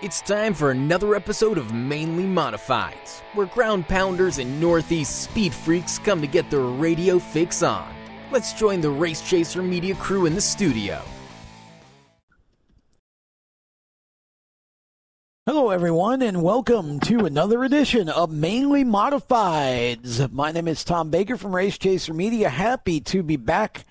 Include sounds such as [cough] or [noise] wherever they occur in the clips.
It's time for another episode of Mainly Modifieds, where ground pounders and Northeast speed freaks come to get their radio fix on. Let's join the Race Chaser Media crew in the studio. Hello, everyone, and welcome to another edition of Mainly Modifieds. My name is Tom Baker from Race Chaser Media. Happy to be back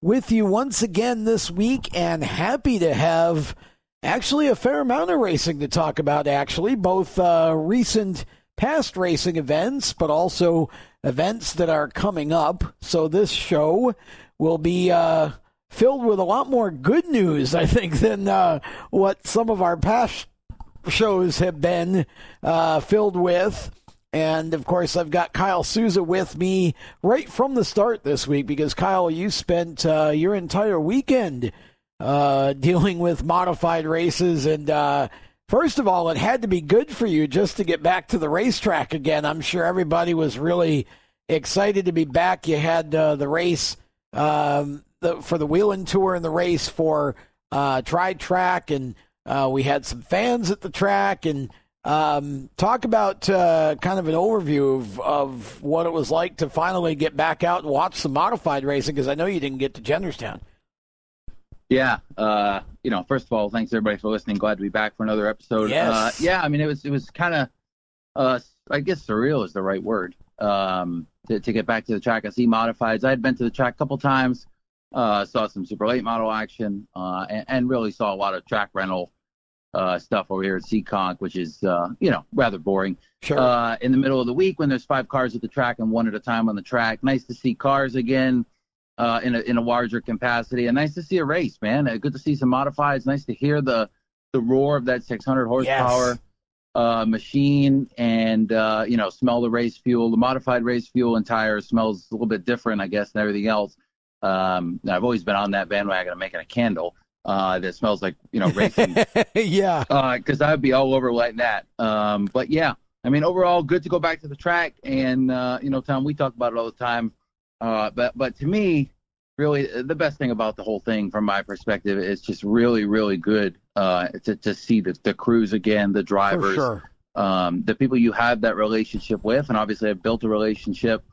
with you once again this week, and happy to have actually a fair amount of racing to talk about, actually, both uh, recent past racing events, but also events that are coming up. So this show will be uh, filled with a lot more good news, I think, than uh, what some of our past shows have been uh, filled with. And of course, I've got Kyle Souza with me right from the start this week because Kyle, you spent uh, your entire weekend uh, [laughs] dealing with modified races. And uh, first of all, it had to be good for you just to get back to the racetrack again. I'm sure everybody was really excited to be back. You had uh, the race um, the, for the Whelen Tour and the race for uh, Tri Track, and uh, we had some fans at the track. And um, talk about uh, kind of an overview of, of what it was like to finally get back out and watch some modified racing because I know you didn't get to Jennerstown. Yeah, uh, you know, first of all, thanks everybody for listening. Glad to be back for another episode. Yes. Uh, yeah, I mean, it was it was kind of, uh, I guess surreal is the right word. Um, to, to get back to the track, I see modifieds. I had been to the track a couple times, uh, saw some super late model action, uh, and, and really saw a lot of track rental uh, stuff over here at Seekonk, which is uh, you know rather boring. Sure. Uh, in the middle of the week when there's five cars at the track and one at a time on the track, nice to see cars again uh, in a in a larger capacity. And nice to see a race, man. Uh, good to see some modifieds. Nice to hear the the roar of that 600 horsepower Yes. uh, machine, and uh, you know, smell the race fuel. The modified race fuel and tires smells a little bit different, I guess, than everything else. Um, I've always been on that bandwagon of making a candle uh, that smells like you know racing [laughs] yeah. because I'd be all over like that. Um, but yeah, I mean, overall, good to go back to the track. And uh, you know, Tom, we talk about it all the time. Uh, but but to me, really, the best thing about the whole thing, from my perspective, is just really really good uh, to to see the the crews again, the drivers, sure. um, the people you have that relationship with, and obviously I've built a relationship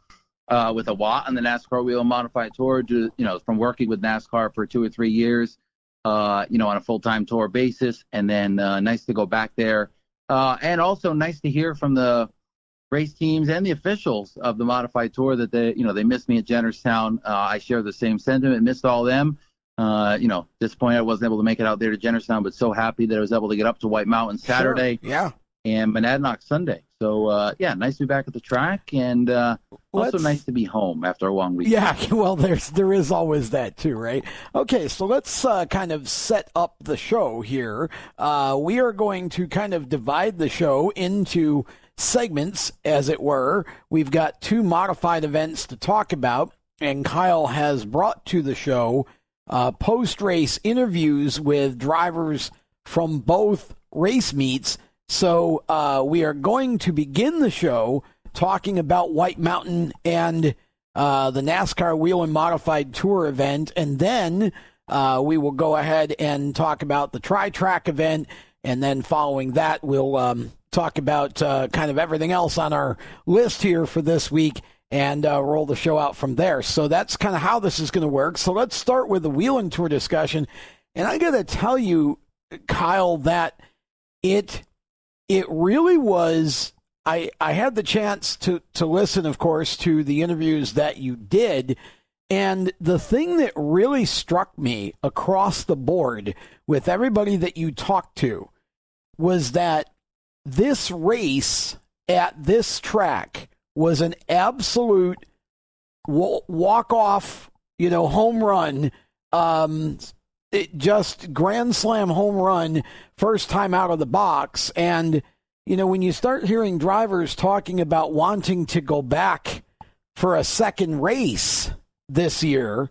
uh, with a lot on the NASCAR Whelen Modified Tour. to- You know, from working with NASCAR for two or three years, uh, you know, on a full time tour basis, and then uh, nice to go back there, uh, and also nice to hear from the race teams and the officials of the Modified Tour that they, you know, they missed me at Jennerstown. Uh, I share the same sentiment. Missed all them. Uh, you know, disappointed I wasn't able to make it out there to Jennerstown, but so happy that I was able to get up to White Mountain Saturday Sure. Yeah. and Monadnock Sunday. So uh, yeah, nice to be back at the track, and uh, also nice to be home after a long week. Yeah, [laughs] well, there's there is always that too, right? Okay, so let's uh, kind of set up the show here. Uh, we are going to kind of divide the show into segments, as it were. We've got two modified events to talk about, and Kyle has brought to the show uh, post race interviews with drivers from both race meets. So uh, we are going to begin the show talking about White Mountain and uh, the NASCAR Whelen Modified Tour event, and then uh, we will go ahead and talk about the Tri Track event, and then following that, we'll um, talk about uh, kind of everything else on our list here for this week and uh, roll the show out from there. So that's kind of how this is going to work. So let's start with the Whelen Tour discussion, and I got to tell you, Kyle, that it it really was I I had the chance to to listen of course to the interviews that you did and the thing that really struck me across the board with everybody that you talked to was that this race at this track was an absolute walk off, you know, home run. Um it just grand slam home run first time out of the box. And you know when you start hearing drivers talking about wanting to go back for a second race this year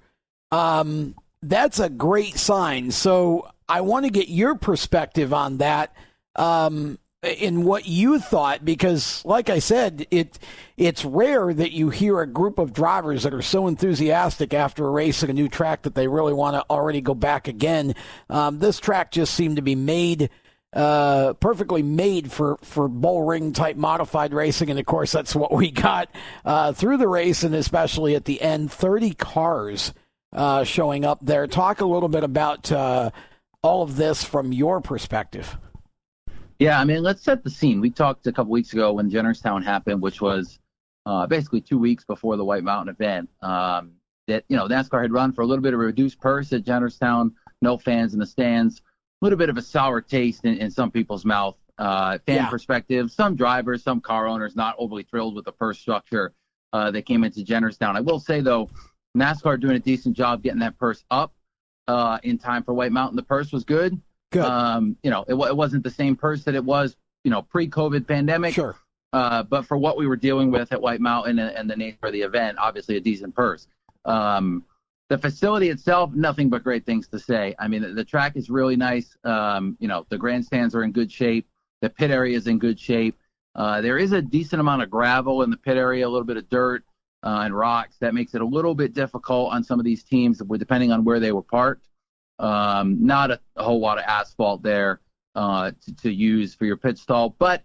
um that's a great sign. So i want to get your perspective on that. Um in what you thought because like i said it it's rare that you hear a group of drivers that are so enthusiastic after a race at a new track that they really want to already go back again um, this track just seemed to be made uh, perfectly made for, for bull ring type modified racing. And of course, that's what we got uh, through the race, and especially at the end 30 cars uh, showing up there. Talk a little bit about uh, all of this from your perspective. Yeah, I mean, let's set the scene. We talked a couple weeks ago when Jennerstown happened, which was uh, basically two weeks before the White Mountain event. Um, that you know, NASCAR had run for a little bit of a reduced purse at Jennerstown, no fans in the stands a little bit of a sour taste in, in some people's mouth. Uh, fan yeah. perspective, some drivers, some car owners not overly thrilled with the purse structure uh, that came into Jennerstown. I will say though, NASCAR doing a decent job getting that purse up uh, in time for White Mountain. The purse was good. Good. Um, you know, it, it, wasn't the same purse that it was, you know, pre-COVID pandemic. Sure. Uh, but for what we were dealing with at White Mountain and, and the nature of the event, obviously a decent purse. Um, the facility itself, nothing but great things to say. I mean, the, the track is really nice. Um, you know, the grandstands are in good shape. The pit area is in good shape. Uh, there is a decent amount of gravel in the pit area, a little bit of dirt uh, and rocks. That makes it a little bit difficult on some of these teams, depending on where they were parked. Um, not a, a, whole lot of asphalt there uh, to, to, use for your pit stall, but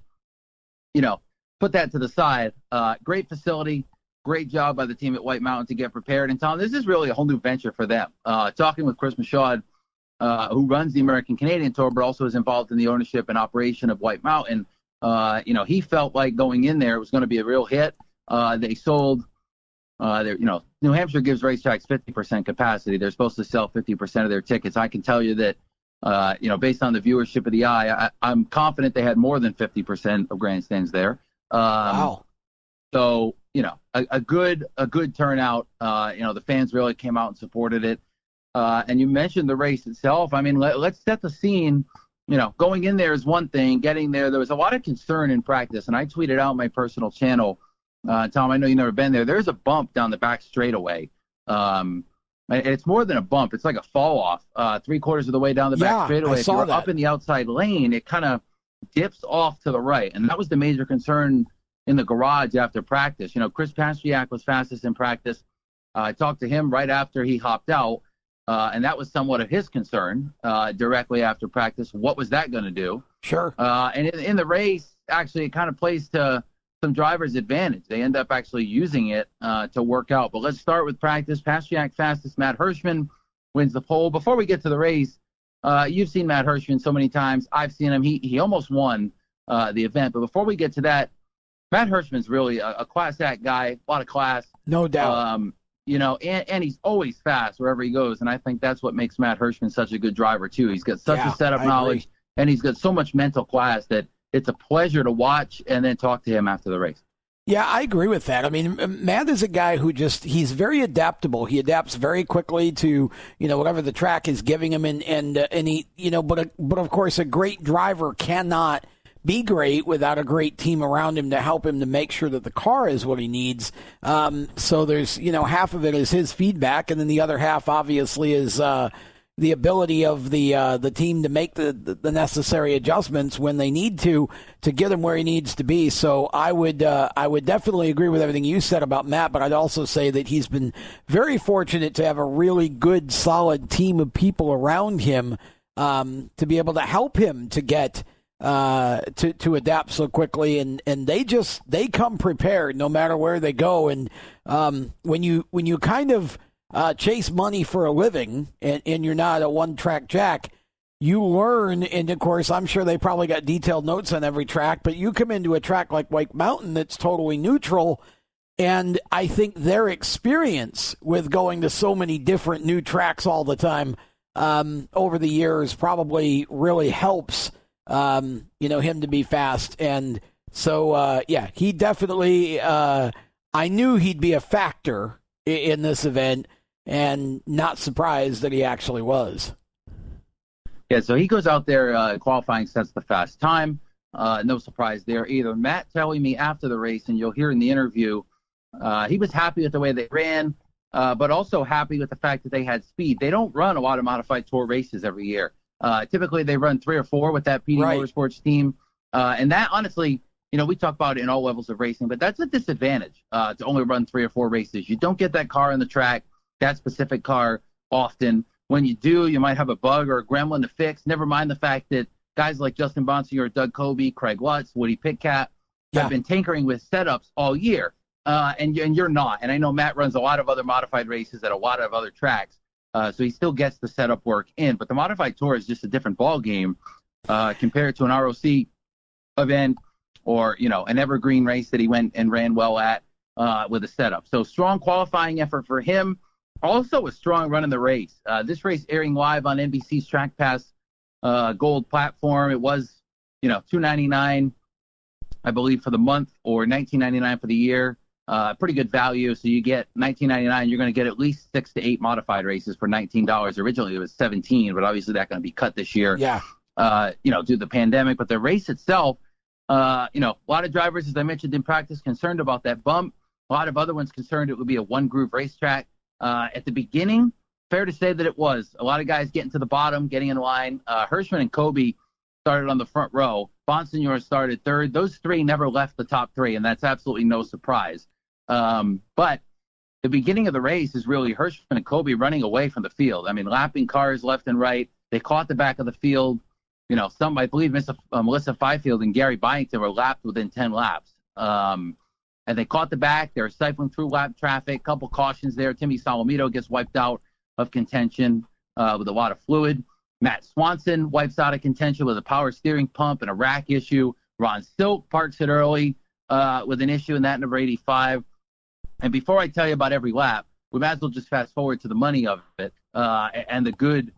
you know, put that to the side. Uh, great facility great job by the team at White Mountain to get prepared. And Tom, this is really a whole new venture for them. Uh, talking with Chris Michaud, uh, who runs the American Canadian Tour, but also is involved in the ownership and operation of White Mountain. Uh, you know, he felt like going in there was going to be a real hit. Uh, they sold. Uh, you know, New Hampshire gives racetracks 50% capacity. They're supposed to sell 50% of their tickets. I can tell you that, uh, you know, based on the viewership of the eye, I, am confident they had more than 50% of grandstands there. Um, wow. So you know, a, a good a good turnout. Uh, you know, the fans really came out and supported it. Uh, and you mentioned the race itself. I mean, let, let's set the scene. You know, going in there is one thing. Getting there, there was a lot of concern in practice, and I tweeted out my personal channel. Uh, Tom, I know you've never been there. There's a bump down the back straightaway. Um, it's more than a bump. It's like a fall off. Uh, three quarters of the way down the yeah, back straightaway. I if you're that. up in the outside lane, it kind of dips off to the right, and that was the major concern in the garage after practice. You know, Chris Pasteryak was fastest in practice. Uh, I talked to him right after he hopped out, uh, and that was somewhat of his concern uh, directly after practice. What was that going to do? Sure. Uh, and in, in, the race, actually, it kind of plays to some drivers' advantage. They end up actually using it uh, to work out. But let's start with practice. Pasteryak fastest. Matt Hirschman wins the pole. Before we get to the race, uh, you've seen Matt Hirschman so many times. I've seen him. He he almost won the event. But before we get to that, Matt Hirschman's really a, a class act guy, a lot of class. No doubt. Um, you know, and, and he's always fast wherever he goes. And I think that's what makes Matt Hirschman such a good driver, too. He's got such yeah, a setup knowledge and he's got so much mental class that it's a pleasure to watch and then talk to him after the race. Yeah, I agree with that. I mean, Matt is a guy who just he's very adaptable. He adapts very quickly to, you know, whatever the track is giving him and and uh, and he, you know, but a, but of course a great driver cannot be great without a great team around him to help him to make sure that the car is what he needs. Um, so there's, you know, half of it is his feedback, and then the other half obviously is uh, the ability of the uh, the team to make the, the necessary adjustments when they need to to get him where he needs to be. So I would uh, I would definitely agree with everything you said about Matt, but I'd also say that he's been very fortunate to have a really good, solid team of people around him um, to be able to help him to get uh, to to adapt so quickly, and, and they just they come prepared no matter where they go. And um, when you when you kind of uh, chase money for a living, and, and you're not a one track jack, you learn. And of course, I'm sure they probably got detailed notes on every track, but you come into a track like White Mountain that's totally neutral. And I think their experience with going to so many different new tracks all the time um, over the years probably really helps um, you know, him to be fast. And so, uh, yeah, he definitely, uh, I knew he'd be a factor in, in this event and not surprised that he actually was. Yeah, so he goes out there uh, qualifying, sets the fast time. Uh, no surprise there either. Matt telling me after the race, and you'll hear in the interview, uh, he was happy with the way they ran, uh, but also happy with the fact that they had speed. They don't run a lot of modified tour races every year. Uh, typically, they run three or four with that PD right. Motorsports team, uh, and that honestly, you know, we talk about it in all levels of racing, but that's a disadvantage uh, to only run three or four races. You don't get that car on the track, that specific car, often. When you do, you might have a bug or a gremlin to fix. Never mind the fact that guys like Justin Bonsignore, Doug Coby, Craig Watts, Woody Pitkat Yeah. have been tinkering with setups all year. Uh, and, and you're not. And I know Matt runs a lot of other modified races at a lot of other tracks. Uh, so he still gets the setup work in. But the modified tour is just a different ball game uh, compared to an ROC event or, you know, an evergreen race that he went and ran well at uh, with a setup. So strong qualifying effort for him. Also a strong run in the race. Uh, this race airing live on NBC's Track Pass uh, Gold platform. It was, you know, 299 I believe, for the month or 19.99 for the year. Uh, pretty good value. So you get 19.99. You're going to get at least six to eight modified races for $19. Originally it was 17, but obviously that's going to be cut this year. Yeah. Uh, you know, due to the pandemic. But the race itself, uh, you know, a lot of drivers, as I mentioned in practice, concerned about that bump. A lot of other ones concerned it would be a one groove racetrack. Uh, at the beginning, fair to say that it was. A lot of guys getting to the bottom, getting in line. Uh, Hirschman and Coby started on the front row. Bonsignore started third. Those three never left the top three, and that's absolutely no surprise. Um, but the beginning of the race is really Hirschman and Coby running away from the field. I mean, lapping cars left and right. They caught the back of the field. You know, some, I believe, Mr. Uh, Melissa Fifield and Gary Byington were lapped within 10 laps. Um, and they caught the back. They were siphoning through lap traffic. Couple cautions there. Timmy Solomito gets wiped out of contention uh, with a lot of fluid. Matt Swanson wipes out of contention with a power steering pump and a rack issue. Ron Silk parks it early uh, with an issue in that number 85. And before I tell you about every lap, we might as well just fast forward to the money of it uh, and the good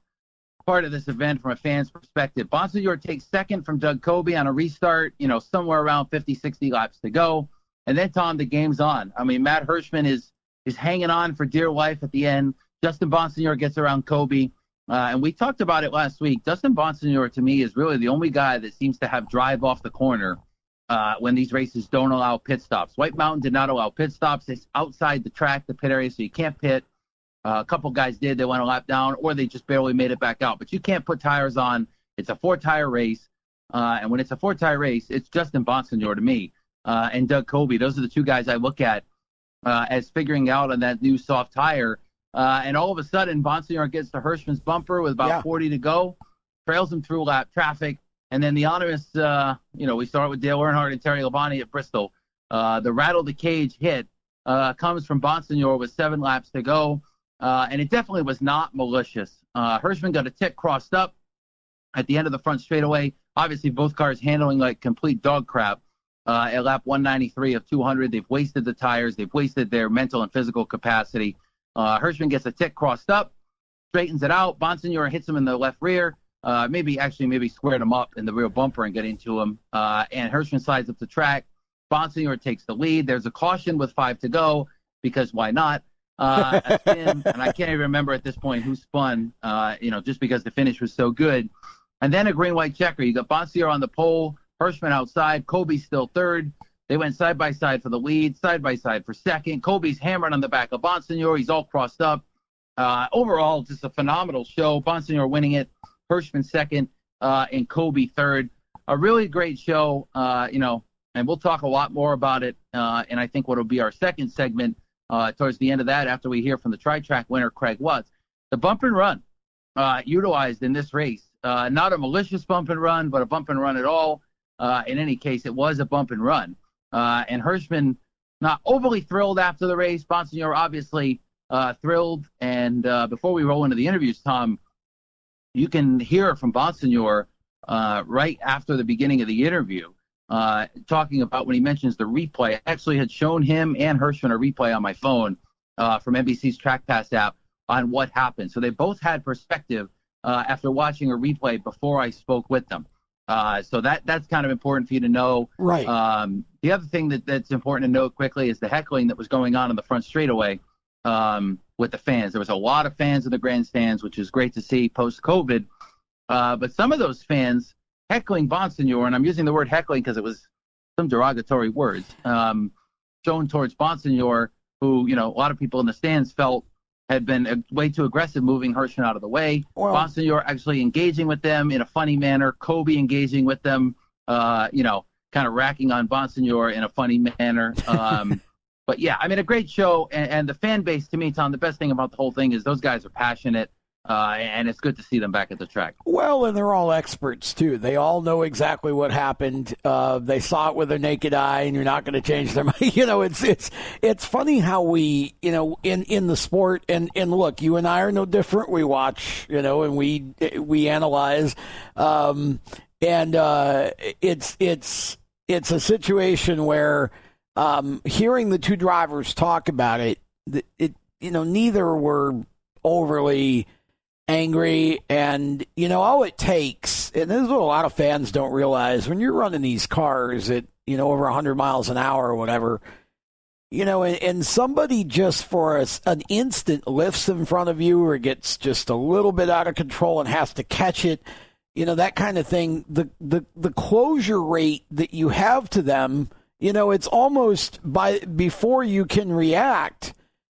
part of this event from a fan's perspective. Bonsignore takes second from Doug Coby on a restart, you know, somewhere around 50, 60 laps to go. And then, Tom, the game's on. I mean, Matt Hirschman is is hanging on for dear life at the end. Justin Bonsignore gets around Coby. Uh, and we talked about it last week. Justin Bonsignore, to me, is really the only guy that seems to have drive off the corner uh, when these races don't allow pit stops. White Mountain did not allow pit stops. It's outside the track, the pit area, so you can't pit. Uh, a couple guys did. They went a lap down, or they just barely made it back out. But you can't put tires on. It's a four-tire race, uh, and when it's a four-tire race, it's Justin Bonsignore to me uh, and Doug Coby. Those are the two guys I look at uh, as figuring out on that new soft tire. Uh, and all of a sudden, Bonsignore gets to Hirschman's bumper with about Yeah. 40 to go, trails him through lap traffic, and then the honest, uh, you know, we start with Dale Earnhardt and Terry Labonte at Bristol. Uh, the rattle the cage hit uh, comes from Bonsignore with seven laps to go, uh, and it definitely was not malicious. Uh, Hirschman got a tick crossed up at the end of the front straightaway. Obviously, both cars handling like complete dog crap. Uh, at lap 193 of 200, they've wasted the tires. They've wasted their mental and physical capacity. Uh, Hirschman gets a tick crossed up, straightens it out. Bonsignore hits him in the left rear. Uh, maybe actually maybe squared him up in the rear bumper and get into him. Uh, and Hirschman slides up the track. Bonsignore takes the lead. There's a caution with five to go because why not? Uh, [laughs] spin, and I can't even remember at this point who spun. Uh, you know, just because the finish was so good. And then a green white checker. You got Bonsignore on the pole, Hirschman outside, Coby still third. They went side by side for the lead, side by side for second. Coby's hammered on the back of Bonsignore. He's all crossed up. Uh, overall, just a phenomenal show. Bonsignore winning it, Hirschman second, uh, and Coby third. A really great show, uh, you know, and we'll talk a lot more about it. Uh, and I think what will be our second segment uh, towards the end of that, after we hear from the tri track winner, Craig Watts. The bump and run uh, utilized in this race. Not a malicious bump and run, but a bump and run at all. Uh, in any case, it was a bump and run. Uh, and Hirschman, not overly thrilled after the race. Bonsignore, obviously uh, thrilled. And uh, before we roll into the interviews, Tom, you can hear from Bonsignore uh, right after the beginning of the interview, talking about when he mentions the replay. I actually had shown him and Hirschman a replay on my phone from NBC's Track Pass app on what happened. So they both had perspective after watching a replay before I spoke with them. Uh, so that that's kind of important for you to know. Right. Um, the other thing that, that's important to note quickly is the heckling that was going on in the front straightaway um, with the fans. There was a lot of fans in the grandstands, which is great to see post COVID. Uh, but some of those fans heckling Bonsignore, and I'm using the word heckling because it was some derogatory words um, shown towards Bonsignore, who you know a lot of people in the stands felt had been way too aggressive, moving Hirschman out of the way. Well- Bonsignore actually engaging with them in a funny manner. Coby engaging with them, uh, you know, kind of racking on Bonsignore in a funny manner. Um, [laughs] but yeah, I mean, a great show, and, and the fan base to me, Tom. The best thing about the whole thing is those guys are passionate. Uh, and it's good to see them back at the track. Well, and they're all experts too. They all know exactly what happened. Uh, they saw it with their naked eye, and you're not going to change their [laughs] mind. You know, it's it's it's funny how we, you know, in in the sport, and and look, you and I are no different. We watch, you know, and we we analyze, um, and uh, it's it's it's a situation where um, hearing the two drivers talk about it, it you know, neither were overly angry and you know all it takes and this is what a lot of fans don't realize when you're running these cars at you know over 100 miles an hour or whatever you know and, and somebody just for a, an instant lifts in front of you or gets just a little bit out of control and has to catch it you know that kind of thing the the the closure rate that you have to them you know it's almost by before you can react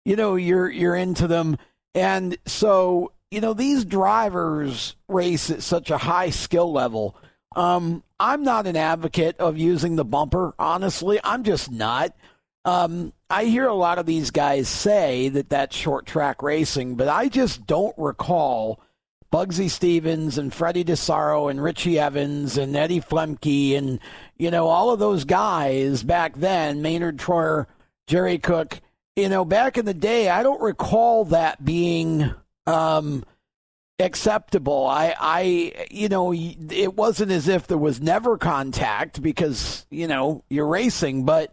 you know you're you're into them. And so you know, these drivers race at such a high skill level. Um, I'm not an advocate of using the bumper, honestly. I'm just not. Um, I hear a lot of these guys say that that's short track racing, but I just don't recall Bugsy Stevens and Freddie DeSarro and Richie Evans and Eddie Flemke and, you know, all of those guys back then, Maynard Troyer, Jerry Cook, you know, back in the day, I don't recall that being um, acceptable. I, I, you know, it wasn't as if there was never contact because you know you're racing, but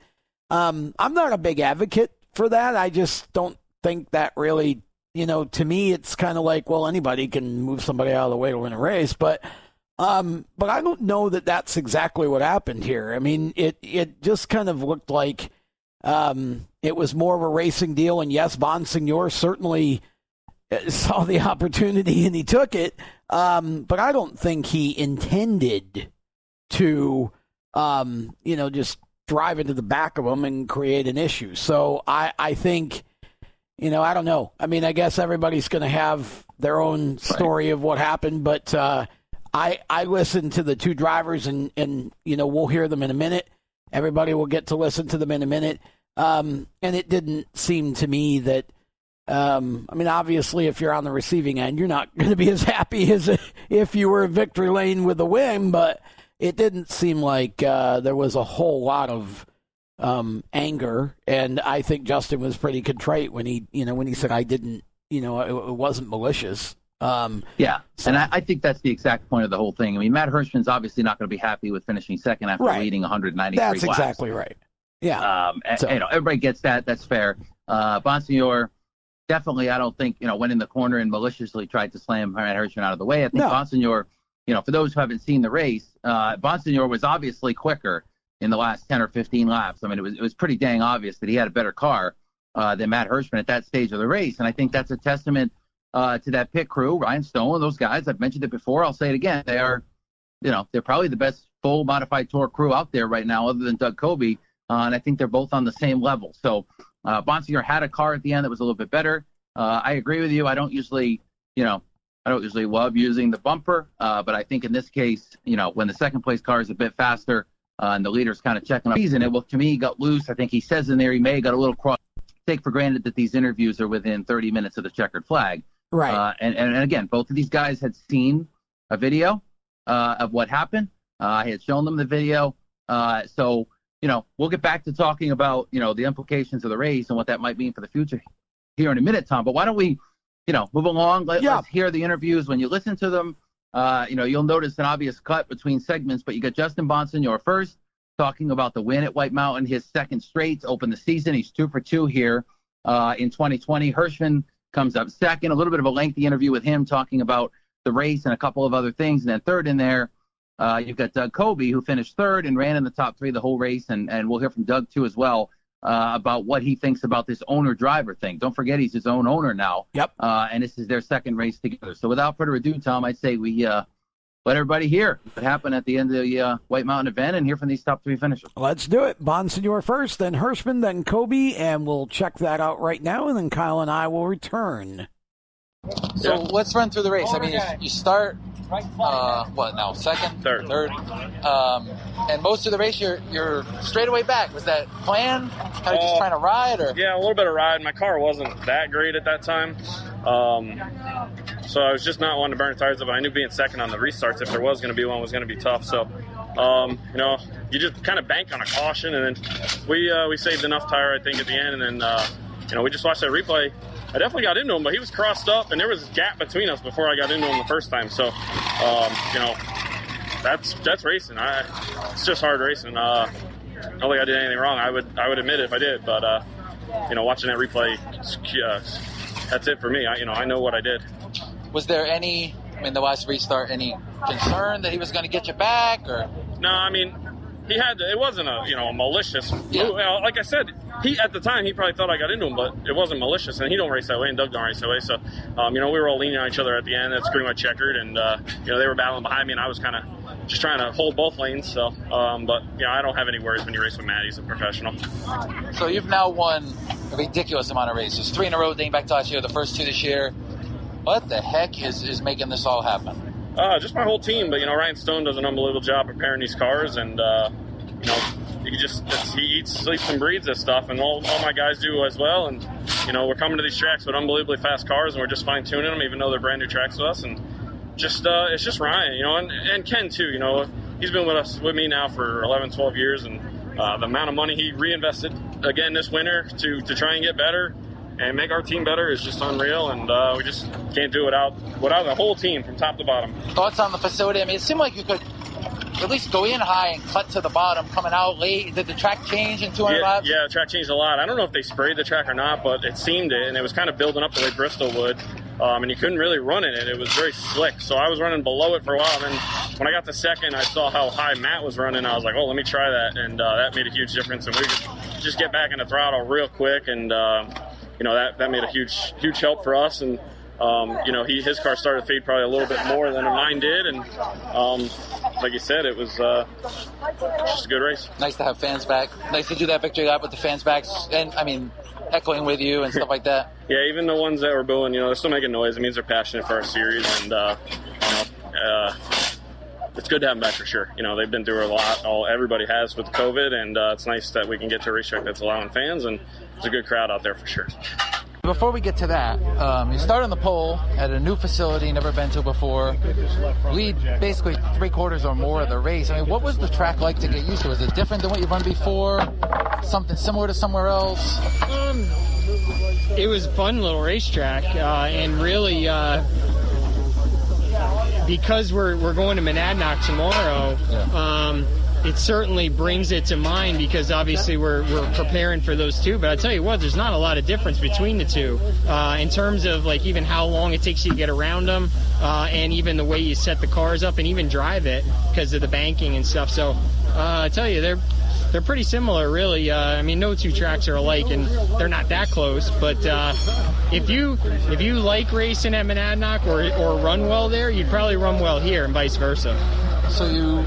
um, I'm not a big advocate for that. I just don't think that really, you know, to me, it's kind of like, well, anybody can move somebody out of the way to win a race, but. Um, but I don't know that that's exactly what happened here. I mean, it it just kind of looked like um, it was more of a racing deal. And yes, Bonsignore certainly [laughs] saw the opportunity and he took it. Um, but I don't think he intended to, um, you know, just drive into the back of him and create an issue. So I, I think, you know, I don't know. I mean, I guess everybody's going to have their own story right. of what happened, but uh, I I listened to the two drivers and and you know we'll hear them in a minute. Everybody will get to listen to them in a minute. Um, and it didn't seem to me that um, I mean, obviously, if you're on the receiving end, you're not [laughs] going to be as happy as [laughs] if you were in victory lane with a win. But it didn't seem like uh, there was a whole lot of um, anger, and I think Justin was pretty contrite when he, you know, when he said, "I didn't," you know, it, it wasn't malicious. Um, yeah, so. and I, I, think that's the exact point of the whole thing. I mean, Matt Hirschman's obviously not going to be happy with finishing second after right. leading 193 That's laps. exactly right. Yeah, um, so. you know, everybody gets that. That's fair. Uh, Bonsignore definitely, I don't think, you know, went in the corner and maliciously tried to slam Matt Hirschman out of the way. I think no. Bonsignore, you know, for those who haven't seen the race, uh, Bonsignore was obviously quicker in the last 10 or 15 laps. I mean, it was, it was pretty dang obvious that he had a better car uh, than Matt Hirschman at that stage of the race. And I think that's a testament uh, to that pit crew, Ryan Stone, those guys. I've mentioned it before. I'll say it again. They are, you know, they're probably the best full modified tour crew out there right now, other than Doug Coby. Uh, and I think they're both on the same level. So uh, had a car at the end that was a little bit better. Uh, I agree with you. I don't usually, you know, I don't usually love using the bumper, uh, but I think in this case, you know, when the second place car is a bit faster uh, and the leader's kind of checking up, season it well to me got loose. I think he says in there he may have got a little cross. Take for granted that these interviews are within 30 minutes of the checkered flag. Right. Uh, and, and, and again, both of these guys had seen a video uh, of what happened. Uh, I had shown them the video. so you know, we'll get back to talking about, you know, the implications of the race and what that might mean for the future here in a minute, Tom. But why don't we, you know, move along? Let, us hear the interviews. When you listen to them, uh, you know, you'll notice an obvious cut between segments. But you got Justin Bonsignore first, talking about the win at White Mountain, his second straight to open the season. He's two for two here uh, in 2020. Hirschman comes up second. A little bit of a lengthy interview with him talking about the race and a couple of other things. And then third in there, uh, you've got Doug Coby, who finished third and ran in the top three the whole race, and, and we'll hear from Doug too as well uh, about what he thinks about this owner driver thing. Don't forget he's his own owner now. Yep. Uh, and this is their second race together. So without further ado, Tom, I'd say we uh, let everybody hear what happened at the end of the uh, White Mountain event and hear from these top three finishers. Let's do it. Bonsignore first, then Hirschman, then Coby, and we'll check that out right now, and then Kyle and I will return. So let's run through the race. I mean, you start uh, what now? Second, third, third. Um, and most of the race, you're you're straight away back. Was that planned? Kind of uh, just trying to ride, or yeah, a little bit of ride. My car wasn't that great at that time, um, so I was just not wanting to burn tires up. I knew being second on the restarts, if there was going to be one, was going to be tough. So, um, you know, you just kind of bank on a caution, and then we uh, we saved enough tire, I think, at the end, and then uh, you know we just watched that replay. I definitely got into him, but he was crossed up, and there was a gap between us before I got into him the first time. So, um, you know, that's that's racing. I, it's just hard racing. Uh, I don't think I did anything wrong. I would I would admit it if I did, but uh, you know, watching that replay, uh, that's it for me. I, you know, I know what I did. Was there any in the last restart any concern that he was going to get you back, or no? I mean, he had it wasn't a you know a malicious Yeah. move. Like I said, he at the time he probably thought I got into him, but it wasn't malicious, and he don't race that way, and Doug don't race that way. So, um, you know, we were all leaning on each other at the end. That's pretty much checkered, and uh, you know they were battling behind me, and I was kind of just trying to hold both lanes. So, um, but you know, I don't have any worries when you race with Matt. He's a professional. so you've now won a ridiculous amount of races, three in a row dating back to last year, the first two this year. What the heck is is making this all happen? Uh, just my whole team, but you know Ryan Stone does an unbelievable job preparing these cars, and uh, you know he just he eats, sleeps, and breathes this stuff, and all, all my guys do as well. And you know we're coming to these tracks with unbelievably fast cars, and we're just fine tuning them, even though they're brand new tracks to us. And just uh, it's just Ryan, you know, and, and Ken too. You know he's been with us with me now for 11, 12 years, and uh, the amount of money he reinvested again this winter to to try and get better and make our team better is just unreal, and uh, we just can't do it without without the whole team from top to bottom. Thoughts on the facility? I mean, it seemed like you could at least go in high and cut to the bottom, coming out late. Did the track change in 200 Yeah, laps? yeah, the track changed a lot. I don't know if they sprayed the track or not, but it seemed it, and it was kind of building up the way Bristol would. Um, and you couldn't really run in it. It was very slick. So I was running below it for a while. And then when I got to second, I saw how high Matt was running. I was like, oh, let me try that. And uh, that made a huge difference. And we could just get back in the throttle real quick. And, uh, you know, that, that made a huge, huge help for us. And, um, you know, he, his car started to fade probably a little bit more than mine did. And, um, like you said, it was uh, just a good race. Nice to have fans back. Nice to do that victory lap with the fans back, and I mean, echoing with you and stuff like that. [laughs] Yeah, even the ones that were booing, you know, they're still making noise. It means they're passionate for our series, and uh, you know, uh, it's good to have them back for sure. You know, they've been through a lot. All everybody has with COVID, and uh, it's nice that we can get to a racetrack that's allowing fans, and there's a good crowd out there for sure. Before we get to that, um, you start on the pole at a new facility, never been to before. Lead basically three quarters or more of the race. I mean, what was the track like to get used to? Was it different than what you've run before? Something similar to somewhere else? Um, it was a fun little racetrack, uh, and really, uh, because we're we're going to Monadnock tomorrow, um, it certainly brings it to mind because obviously we're we're preparing for those two. But I tell you what, there's not a lot of difference between the two uh, in terms of like even how long it takes you to get around them, uh, and even the way you set the cars up and even drive it because of the banking and stuff. So uh, I tell you, they're they're pretty similar, really. Uh, I mean, no two tracks are alike, and they're not that close. But uh, if you if you like racing at Monadnock or or run well there, you'd probably run well here, and vice versa. So you,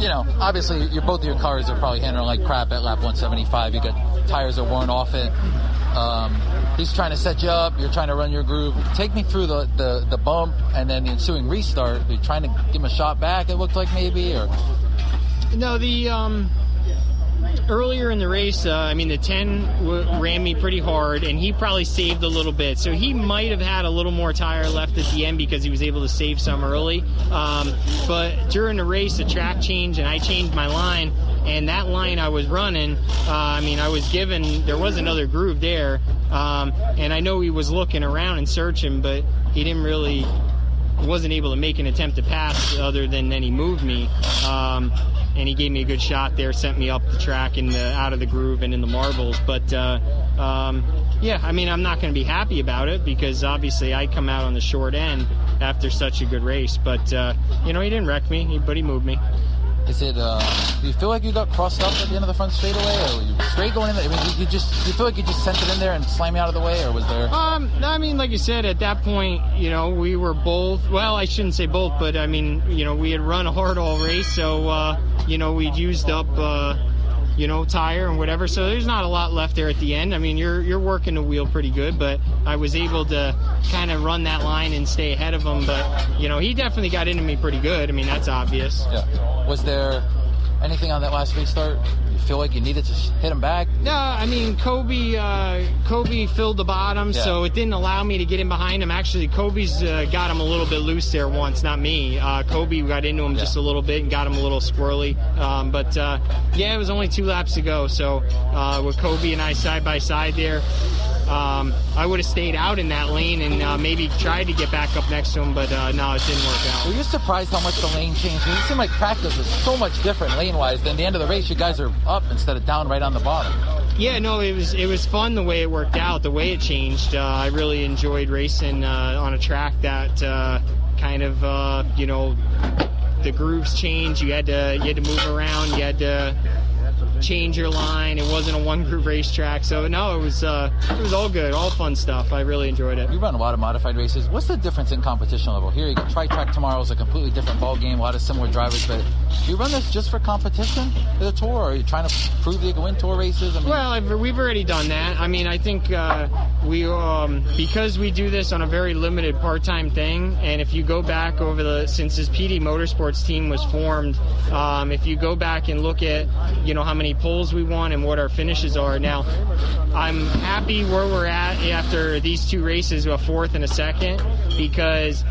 you know, obviously, your both of your cars are probably handling like crap at lap 175. You got tires are worn off it. Um, he's trying to set you up. You're trying to run your groove. Take me through the, the, the bump and then the ensuing restart. You're trying to give him a shot back. It looked like maybe, or No, the um, earlier in the race, uh, I mean, the 10 w- ran me pretty hard, and he probably saved a little bit. So he might have had a little more tire left at the end because he was able to save some early. Um, but during the race, the track changed, and I changed my line. And that line I was running, uh, I mean, I was given, there was another groove there. Um, and I know he was looking around and searching, but he didn't really wasn't able to make an attempt to pass other than then he moved me. Um, and he gave me a good shot there, sent me up the track the out of the groove and in the marbles. But uh, um, yeah, I mean, I'm not going to be happy about it because obviously I come out on the short end after such a good race. But uh, you know, he didn't wreck me, but he moved me. Is it? Uh, do you feel like you got crossed up at the end of the front straightaway, or were you straight going in? There? I mean, you, you just you feel like you just sent it in there and slammed me out of the way, or was there? Um, I mean, like you said, at that point, you know, we were both. Well, I shouldn't say both, but I mean, you know, we had run hard all race, so uh, you know, we'd used up, uh, you know, tire and whatever. So there's not a lot left there at the end. I mean, you're you're working the wheel pretty good, but I was able to kind of run that line and stay ahead of him. But you know, he definitely got into me pretty good. I mean, that's obvious. Yeah. Was there anything on that last restart? You feel like you needed to hit him back? No, I mean Coby. Uh, Coby filled the bottom, Yeah. so it didn't allow me to get in behind him. Actually, Coby's uh, got him a little bit loose there once, not me. Uh, Coby got into him just a little bit and got him a little squirrely. Um, but uh, yeah, it was only two laps to go. So uh, with Coby and I side by side there. Um, I would have stayed out in that lane and uh, maybe tried to get back up next to him, but uh, no, it didn't work out. Were you surprised how much the lane changed? It seemed like practice was so much different lane-wise. Than the end of the race, you guys are up instead of down right on the bottom. Yeah, no, it was it was fun the way it worked out, the way it changed. Uh, I really enjoyed racing uh, on a track that uh, kind of uh, you know the grooves changed. You had to you had to move around. You had to change your line. It wasn't a one groove racetrack, so no, it was uh, it was all good, all fun stuff. I really enjoyed it. You run a lot of modified races. What's the difference in competition level? Here, you got tri track tomorrow is a completely different ball game. A lot of similar drivers, but do you run this just for competition for the tour, or are you trying to prove that you can win tour races? I mean, Well, I've, we've already done that. I mean, I think uh, we um, because we do this on a very limited part-time thing, and if you go back over the since this PD Motorsports team was formed, um, if you go back and look at you know how many poles we won and what our finishes are. Now, I'm happy where we're at after these two races, a fourth and a second, because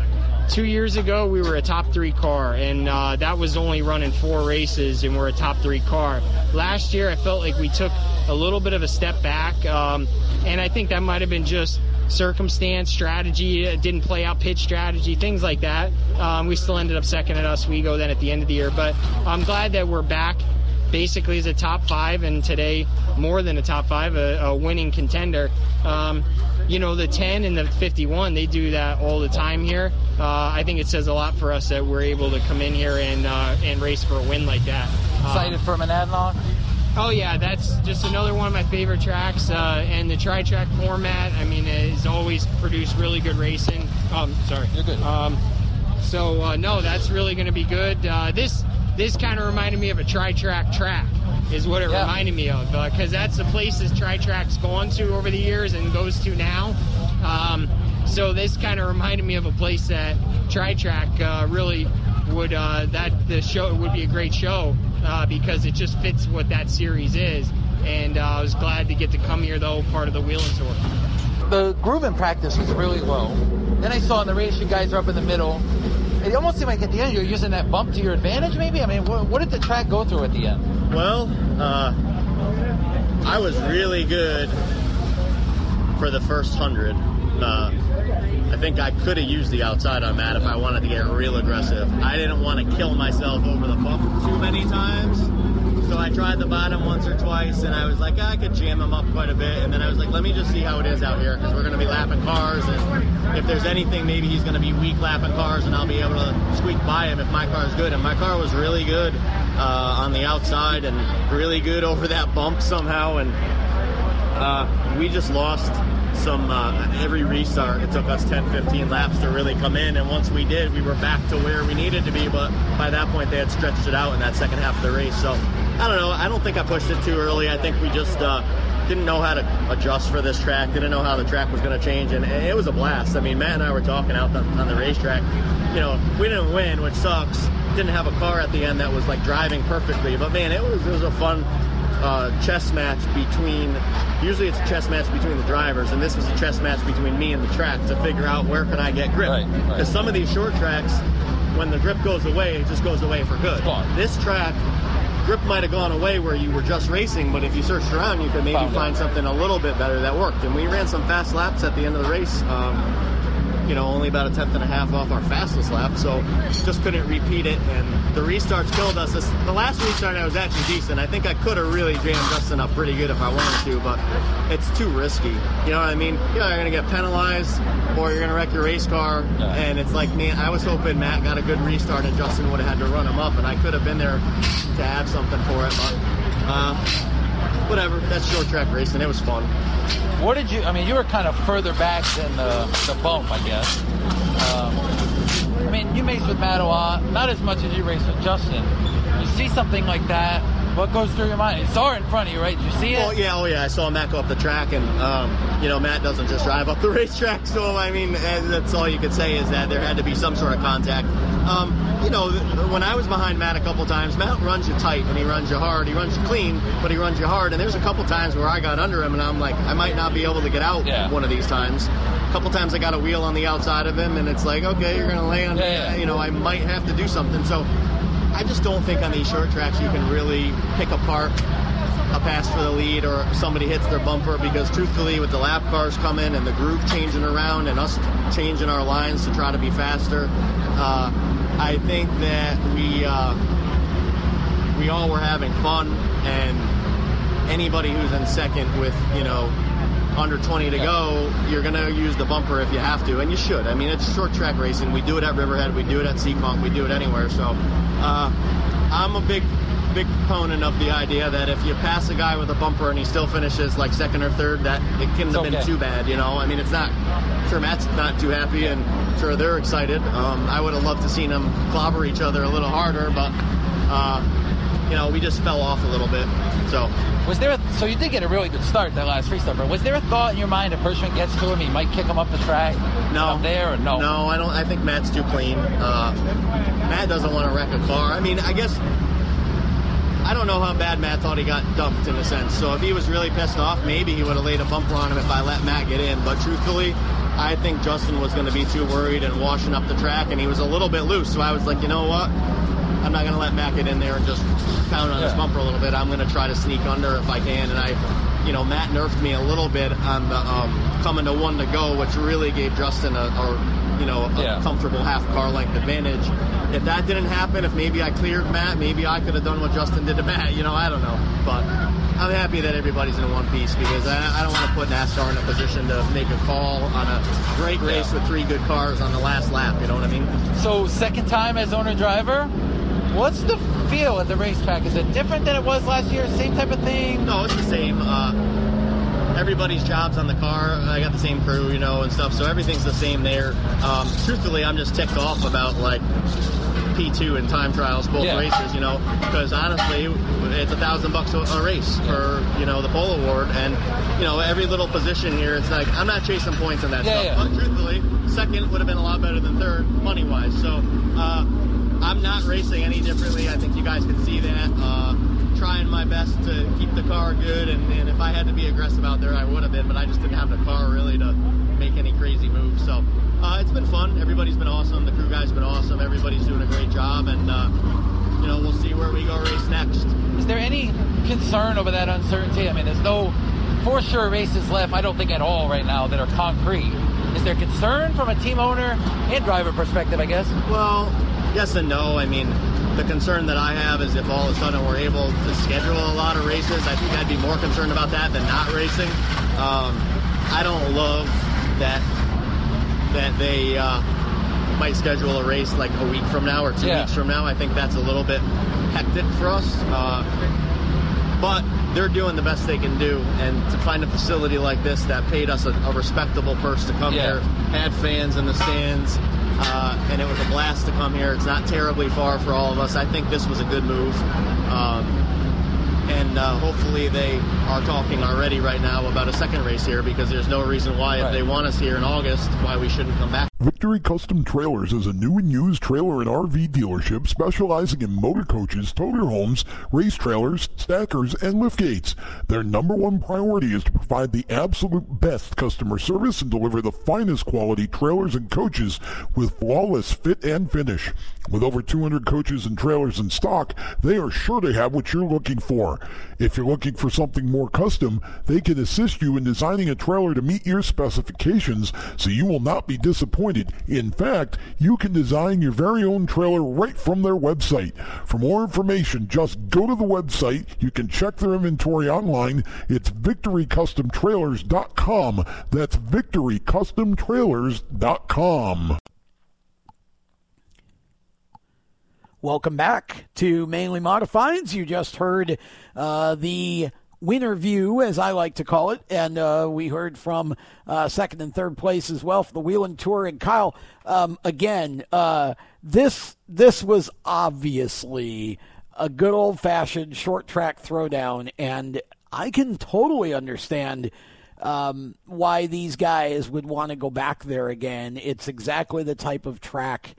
two years ago we were a top three car and uh, that was only running four races and we're a top three car. Last year i felt like we took a little bit of a step back um, and i think that might have been just circumstance strategy it didn't play out pitch strategy things like that. Um, we still ended up second at oswego then at the end of the year but i'm glad that we're back basically as a top five and today more than a top five a, a winning contender um, you know the 10 and the 51 they do that all the time here uh, i think it says a lot for us that we're able to come in here and uh, and race for a win like that Um, excited for Monadnock? Oh yeah, that's just another one of my favorite tracks, uh, and the tri-track format. I mean, has always produced really good racing. Um, sorry, You're good. Um, so uh, no, that's really going to be good. Uh, this this kind of reminded me of a tri-track track, is what it Yeah. reminded me of, because that's the places tri-track's gone to over the years and goes to now. Um, so this kind of reminded me of a place that tri-track uh, really would uh, that the show would be a great show uh, because it just fits what that series is. And uh, I was glad to get to come here though, part of the Whelen tour. the groove in practice was really low. Then I saw in the race you guys are up in the middle. It almost seemed like at the end you're using that bump to your advantage, maybe. I mean, what, what did the track go through at the end? Well, uh, I was really good for the first hundred. Uh, I think I could have used the outside on that if I wanted to get real aggressive. I didn't want to kill myself over the bump too many times. So I tried the bottom once or twice, and I was like, I could jam him up quite a bit. And then I was like, let me just see how it is out here, because we're going to be lapping cars, and if there's anything, maybe he's going to be weak lapping cars, and I'll be able to squeak by him if my car's good. And my car was really good uh, on the outside, and really good over that bump somehow. And uh, we just lost some uh, every restart it took us 10 15 laps to really come in and once we did we were back to where we needed to be but by that point they had stretched it out in that second half of the race so i don't know i don't think i pushed it too early i think we just uh, didn't know how to adjust for this track didn't know how the track was going to change and it was a blast i mean matt and i were talking out on, on the racetrack you know we didn't win which sucks didn't have a car at the end that was like driving perfectly but man it was it was a fun uh, chess match between. Usually it's a chess match between the drivers, and this was a chess match between me and the track to figure out where can I get grip. Right, right. Because some of these short tracks, when the grip goes away, it just goes away for good. This track, grip might have gone away where you were just racing, but if you searched around, you could maybe Found it. find something a little bit better that worked. And we ran some fast laps at the end of the race. Um, you know, only about a tenth and a half off our fastest lap, so just couldn't repeat it. And the restarts killed us. This, the last restart I was actually decent. I think I could have really jammed Justin up pretty good if I wanted to, but it's too risky. You know what I mean? You know, you're gonna get penalized, or you're gonna wreck your race car, and it's like, man, I was hoping Matt got a good restart and Justin would have had to run him up, and I could have been there to have something for it, but. Uh, Whatever, that's short track racing. It was fun. What did you? I mean, you were kind of further back than the, the bump, I guess. Um, I mean, you race with Matt a not as much as you raced with Justin. You see something like that, what goes through your mind? You saw it in front of you, right? Did you see it? Oh yeah, oh yeah. I saw Matt go up the track, and um, you know, Matt doesn't just drive up the [laughs] racetrack. So, I mean, that's all you could say is that there had to be some sort of contact. Um, you know, when I was behind Matt a couple times, Matt runs you tight and he runs you hard. He runs you clean, but he runs you hard. And there's a couple times where I got under him and I'm like, I might not be able to get out yeah. one of these times. A couple times I got a wheel on the outside of him and it's like, okay, you're going to land. Yeah, yeah. You know, I might have to do something. So I just don't think on these short tracks you can really pick apart a pass for the lead or somebody hits their bumper because truthfully with the lap cars coming and the groove changing around and us changing our lines to try to be faster uh, i think that we uh, we all were having fun and anybody who's in second with you know under 20 to go, you're going to use the bumper if you have to, and you should. I mean, it's short track racing. We do it at Riverhead, we do it at Seekonk, we do it anywhere. So uh, I'm a big big proponent of the idea that if you pass a guy with a bumper and he still finishes like second or third, that it couldn't have been too bad. You know, I mean, it's not. I'm sure Matt's not too happy, and I'm sure they're excited. Um, I would have loved to seen them clobber each other a little harder, but uh, you know, we just fell off a little bit. So. Was there a, so you did get a really good start that last freestyle, was there a thought in your mind if Hirschman gets to him, he might kick him up the track? No, there or no? No, I don't. I think Matt's too clean. Uh, Matt doesn't want to wreck a car. I mean, I guess I don't know how bad Matt thought he got dumped in a sense. So if he was really pissed off, maybe he would have laid a bumper on him if I let Matt get in. But truthfully, I think Justin was going to be too worried and washing up the track, and he was a little bit loose. So I was like, you know what? I'm not going to let Matt get in there and just pound on yeah. his bumper a little bit. I'm going to try to sneak under if I can. And I, you know, Matt nerfed me a little bit on the um, coming to one to go, which really gave Justin a, a you know, a yeah. comfortable half car length advantage if that didn't happen, if maybe I cleared Matt, maybe I could have done what Justin did to Matt. You know, I don't know. But I'm happy that everybody's in one piece because I, I don't want to put NASCAR in a position to make a call on a great race with three good cars on the last lap. You know what I mean? So, second time as owner driver, what's the feel at the racetrack? Is it different than it was last year? Same type of thing? No, it's the same. Uh, everybody's jobs on the car. I got the same crew, you know, and stuff. So everything's the same there. Um, truthfully, I'm just ticked off about like P2 and time trials, both yeah. races, you know, because honestly, it's a thousand bucks a race for, you know, the pole award. And, you know, every little position here, it's like, I'm not chasing points in that yeah, stuff. Yeah. But truthfully, second would have been a lot better than third, money wise. So, uh, I'm not racing any differently. I think you guys can see that. Uh, trying my best to keep the car good, and, and if I had to be aggressive out there, I would have been, but I just didn't have the car really to make any crazy moves. So uh, it's been fun. Everybody's been awesome. The crew guys been awesome. Everybody's doing a great job, and uh, you know we'll see where we go race next. Is there any concern over that uncertainty? I mean, there's no for sure races left. I don't think at all right now that are concrete. Is there concern from a team owner and driver perspective? I guess. Well, yes and no. I mean, the concern that I have is if all of a sudden we're able to schedule a lot of races, I think I'd be more concerned about that than not racing. Um, I don't love that that they uh, might schedule a race like a week from now or two yeah. weeks from now. I think that's a little bit hectic for us. Uh, but they're doing the best they can do, and to find a facility like this that paid us a, a respectable purse to come yeah. here, had fans in the stands, uh, and it was a blast to come here. It's not terribly far for all of us. I think this was a good move. Um, and uh, hopefully they are talking already right now about a second race here because there's no reason why right. if they want us here in August why we shouldn't come back. Victory Custom Trailers is a new and used trailer and RV dealership specializing in motor coaches, toter homes, race trailers, stackers, and lift gates. Their number one priority is to provide the absolute best customer service and deliver the finest quality trailers and coaches with flawless fit and finish. With over 200 coaches and trailers in stock, they are sure to have what you're looking for. If you're looking for something more custom, they can assist you in designing a trailer to meet your specifications so you will not be disappointed. In fact, you can design your very own trailer right from their website. For more information, just go to the website. You can check their inventory online. It's victorycustomtrailers.com. That's victorycustomtrailers.com. Welcome back to Mainly Modifieds. You just heard uh, the winner view, as I like to call it, and uh, we heard from uh, second and third place as well for the Whelen Tour. And Kyle, um, again, uh, this this was obviously a good old fashioned short track throwdown, and I can totally understand um, why these guys would want to go back there again. It's exactly the type of track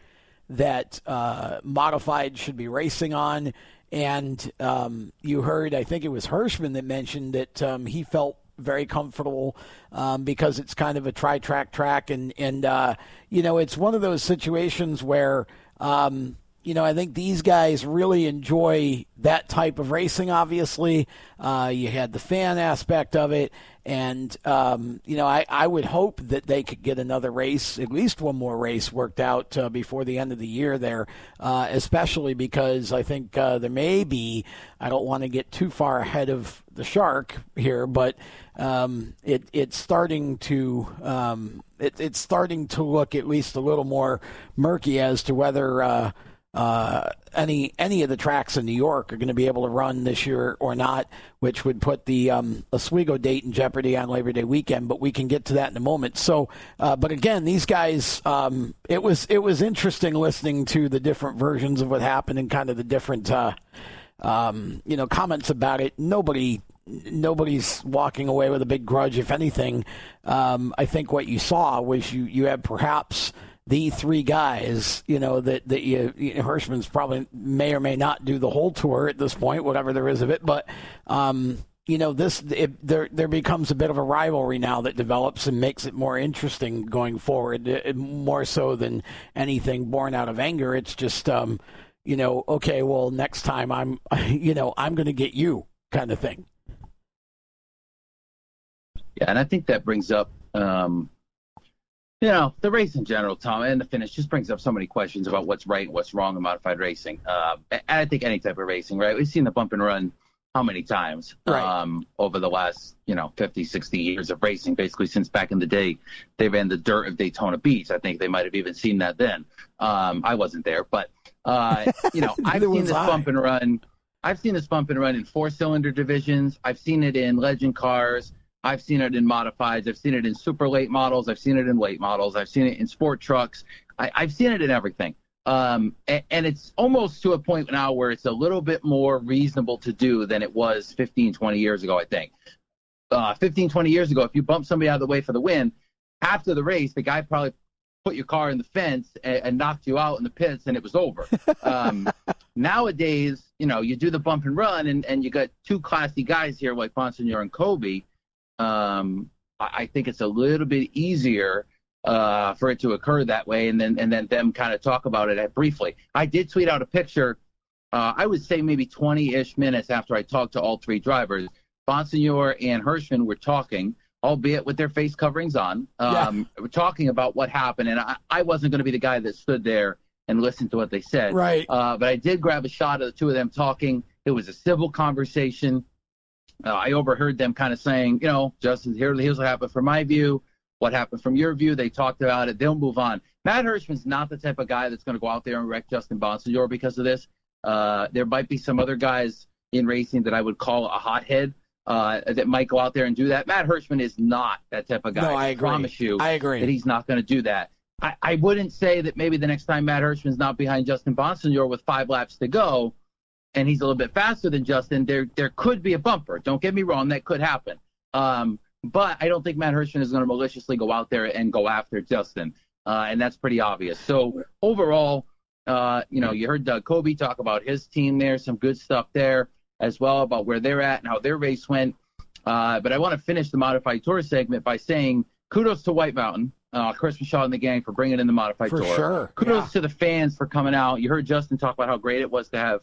that uh, modified should be racing on. And um, you heard, I think it was Hirschman that mentioned that um, he felt very comfortable um, because it's kind of a tri-track track, and and uh, you know it's one of those situations where um, you know, I think these guys really enjoy that type of racing. Obviously, uh, you had the fan aspect of it, and um, you know, I, I would hope that they could get another race, at least one more race, worked out uh, before the end of the year. There, uh, especially because I think uh, there may be. I don't want to get too far ahead of the shark here, but um, it, it's starting to um, it, it's starting to look at least a little more murky as to whether uh, any any of the tracks in New York are going to be able to run this year or not, which would put the um, Oswego date in jeopardy on Labor Day weekend. But we can get to that in a moment. So, uh, but again, these guys, um, it was it was interesting listening to the different versions of what happened and kind of the different. Uh, um, you know, comments about it. Nobody nobody's walking away with a big grudge. If anything, um, I think what you saw was you you had perhaps the three guys, you know, that that you, you know, Hirschman's probably may or may not do the whole tour at this point, whatever there is of it, but. Um, you know this it, there there becomes a bit of a rivalry now that develops and makes it more interesting going forward it, more so than anything born out of anger it's just um, you know okay well next time i'm [laughs] you know i'm going to get you kind of thing yeah, and I think that brings up, um, you know, the race in general, Tom, and the finish just brings up so many questions about what's right and what's wrong in modified racing. Uh, and I think any type of racing, right? We've seen the bump and run how many times right. um, over the last, you know, 50, 60 years of racing, basically since back in the day they ran the dirt of Daytona Beach. I think they might have even seen that then. Um, I wasn't there, but, uh, [laughs] you know, I've seen this I. bump and run. I've seen this bump and run in four cylinder divisions. I've seen it in legend cars. I've seen it in modifieds. I've seen it in super late models. I've seen it in late models. I've seen it in sport trucks. I, have seen it in everything. Um, and, and, it's almost to a point now where it's a little bit more reasonable to do than it was 15, 20 years ago, I think. Uh, 15, 20 years ago, if you bump somebody out of the way for the win, after the race, the guy probably put your car in the fence and, and knocked you out in the pits and it was over. Um, [laughs] nowadays, you know, you do the bump and run and, and you got two classy guys here like Bonsignore and Coby um, I think it's a little bit easier uh, for it to occur that way, and then and then them kind of talk about it briefly. I did tweet out a picture. Uh, I would say maybe 20-ish minutes after I talked to all three drivers. Bonsignore and Hirschman were talking, albeit with their face coverings on. Um, yeah. Talking about what happened, and I, I wasn't going to be the guy that stood there and listened to what they said. Right. Uh, but I did grab a shot of the two of them talking. It was a civil conversation uh, I overheard them kind of saying, you know, Justin, here, here's what happened from my view. What happened from your view? They talked about it. They'll move on. Matt Hirschman's not the type of guy that's going to go out there and wreck Justin Bonsignore because of this. Uh, there might be some other guys in racing that I would call a hothead uh, that might go out there and do that. Matt Hirschman is not that type of guy. No, I, I agree. promise you I agree. that he's not going to do that. I, I wouldn't say that maybe the next time Matt Hirschman's not behind Justin Bonsignore with five laps to go – and he's a little bit faster than Justin, there there could be a bumper. Don't get me wrong, that could happen. Um, but I don't think Matt Hirschman is going to maliciously go out there and go after Justin, uh, and that's pretty obvious. So overall, uh, you know, you heard Doug Coby talk about his team there, some good stuff there as well about where they're at and how their race went. Uh, but I want to finish the modified tour segment by saying kudos to White Mountain, uh, Chris Michaud and the gang for bringing in the modified for tour. Sure. Kudos yeah. to the fans for coming out. You heard Justin talk about how great it was to have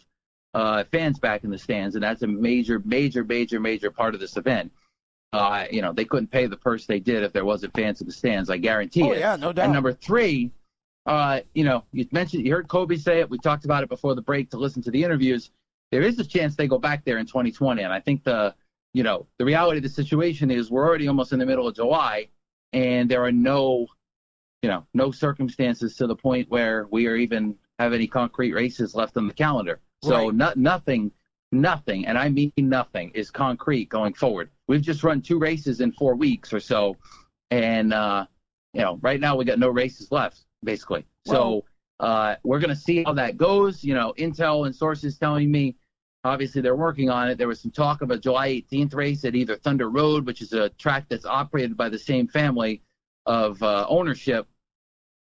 uh, fans back in the stands, and that's a major, major, major, major part of this event. Uh, you know, they couldn't pay the purse they did if there wasn't fans in the stands. I guarantee oh, it. yeah, no doubt. And number three, uh, you know, you mentioned, you heard Coby say it. We talked about it before the break to listen to the interviews. There is a chance they go back there in 2020, and I think the, you know, the reality of the situation is we're already almost in the middle of July, and there are no, you know, no circumstances to the point where we are even have any concrete races left on the calendar. So right. no, nothing, nothing, and I mean nothing, is concrete going forward. We've just run two races in four weeks or so, and uh, you know, right now we got no races left, basically. So uh, we're going to see how that goes. You know, intel and sources telling me Obviously, they're working on it. There was some talk of a July 18th race at either Thunder Road, which is a track that's operated by the same family of uh, ownership.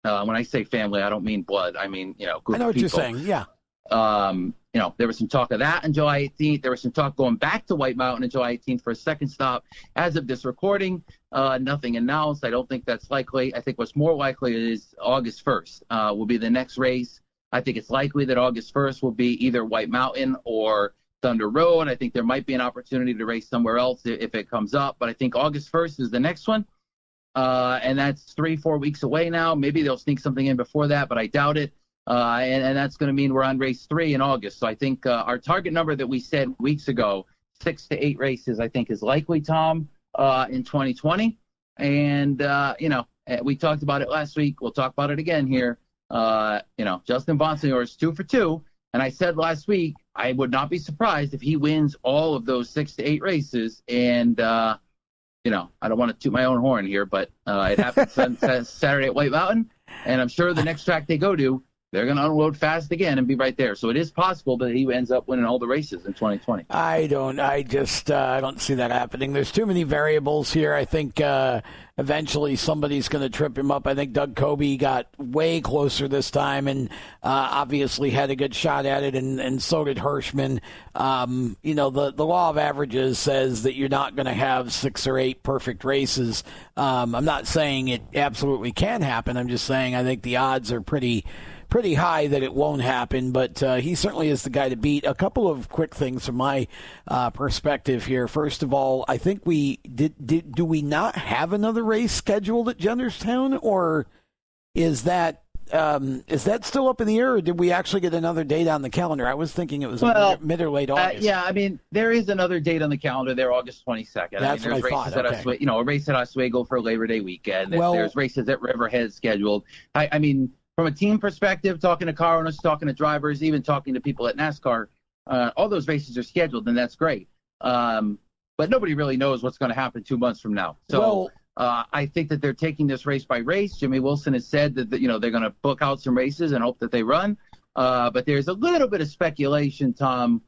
Uh, when I say family, I don't mean blood. I mean, you know, I know what you're people. saying. Yeah. Um, you know, there was some talk of that on July 18th. There was some talk going back to White Mountain on July 18th for a second stop. As of this recording, uh, nothing announced. I don't think that's likely. I think what's more likely is August 1st uh, will be the next race. I think it's likely that August 1st will be either White Mountain or Thunder Road. I think there might be an opportunity to race somewhere else if it comes up, but I think August 1st is the next one. Uh, and that's three, four weeks away now. Maybe they'll sneak something in before that, but I doubt it. Uh, and, and, that's going to mean we're on race three in August. So I think uh, our target number that we said weeks ago, six to eight races, I think is likely, Tom, uh, in 2020. And, uh, you know, eh, we talked about it last week. We'll talk about it again here. Uh, you know, Justin Bonsignore is two for two. And I said last week, I would not be surprised if he wins all of those six to eight races. And, uh, you know, I don't want to toot my own horn here, but it happened [laughs] Saturday at White Mountain. And I'm sure the next track they go to, they're going to unload fast again and be right there. So it is possible that he ends up winning all the races in 2020. I don't. I just uh, I don't see that happening. There's too many variables here. I think uh, eventually somebody's going to trip him up. I think Doug Coby got way closer this time and uh, obviously had a good shot at it, and, and so did Hirschman. Um, you know, the, the law of averages says that you're not going to have six or eight perfect races. Um, I'm not saying it absolutely can happen. I'm just saying I think the odds are pretty pretty high that it won't happen, but uh, he certainly is the guy to beat. A couple of quick things from my uh, perspective here. First of all, I think we did, did. Do we not have another race scheduled at Jennerstown, or is that um, is that still up in the air, or did we actually get another date on the calendar? I was thinking it was well, mid, or late uh, August. yeah, I mean there is another date on the calendar there, August 22nd. That's I mean, there's what I races thought. at Okay. Oswego, you know, a race at Oswego for Labor Day weekend. Well- there's races at Riverhead scheduled. I, I mean, from a team perspective, talking to car owners, talking to drivers, even talking to people at NASCAR, uh, all those races are scheduled, and that's great. Um, but nobody really knows what's going to happen two months from now. So. Well- uh, I think that they're taking this race by race. Jimmy Wilson has said that, that you know they're going to book out some races and hope that they run. Uh, but there's a little bit of speculation, Tom,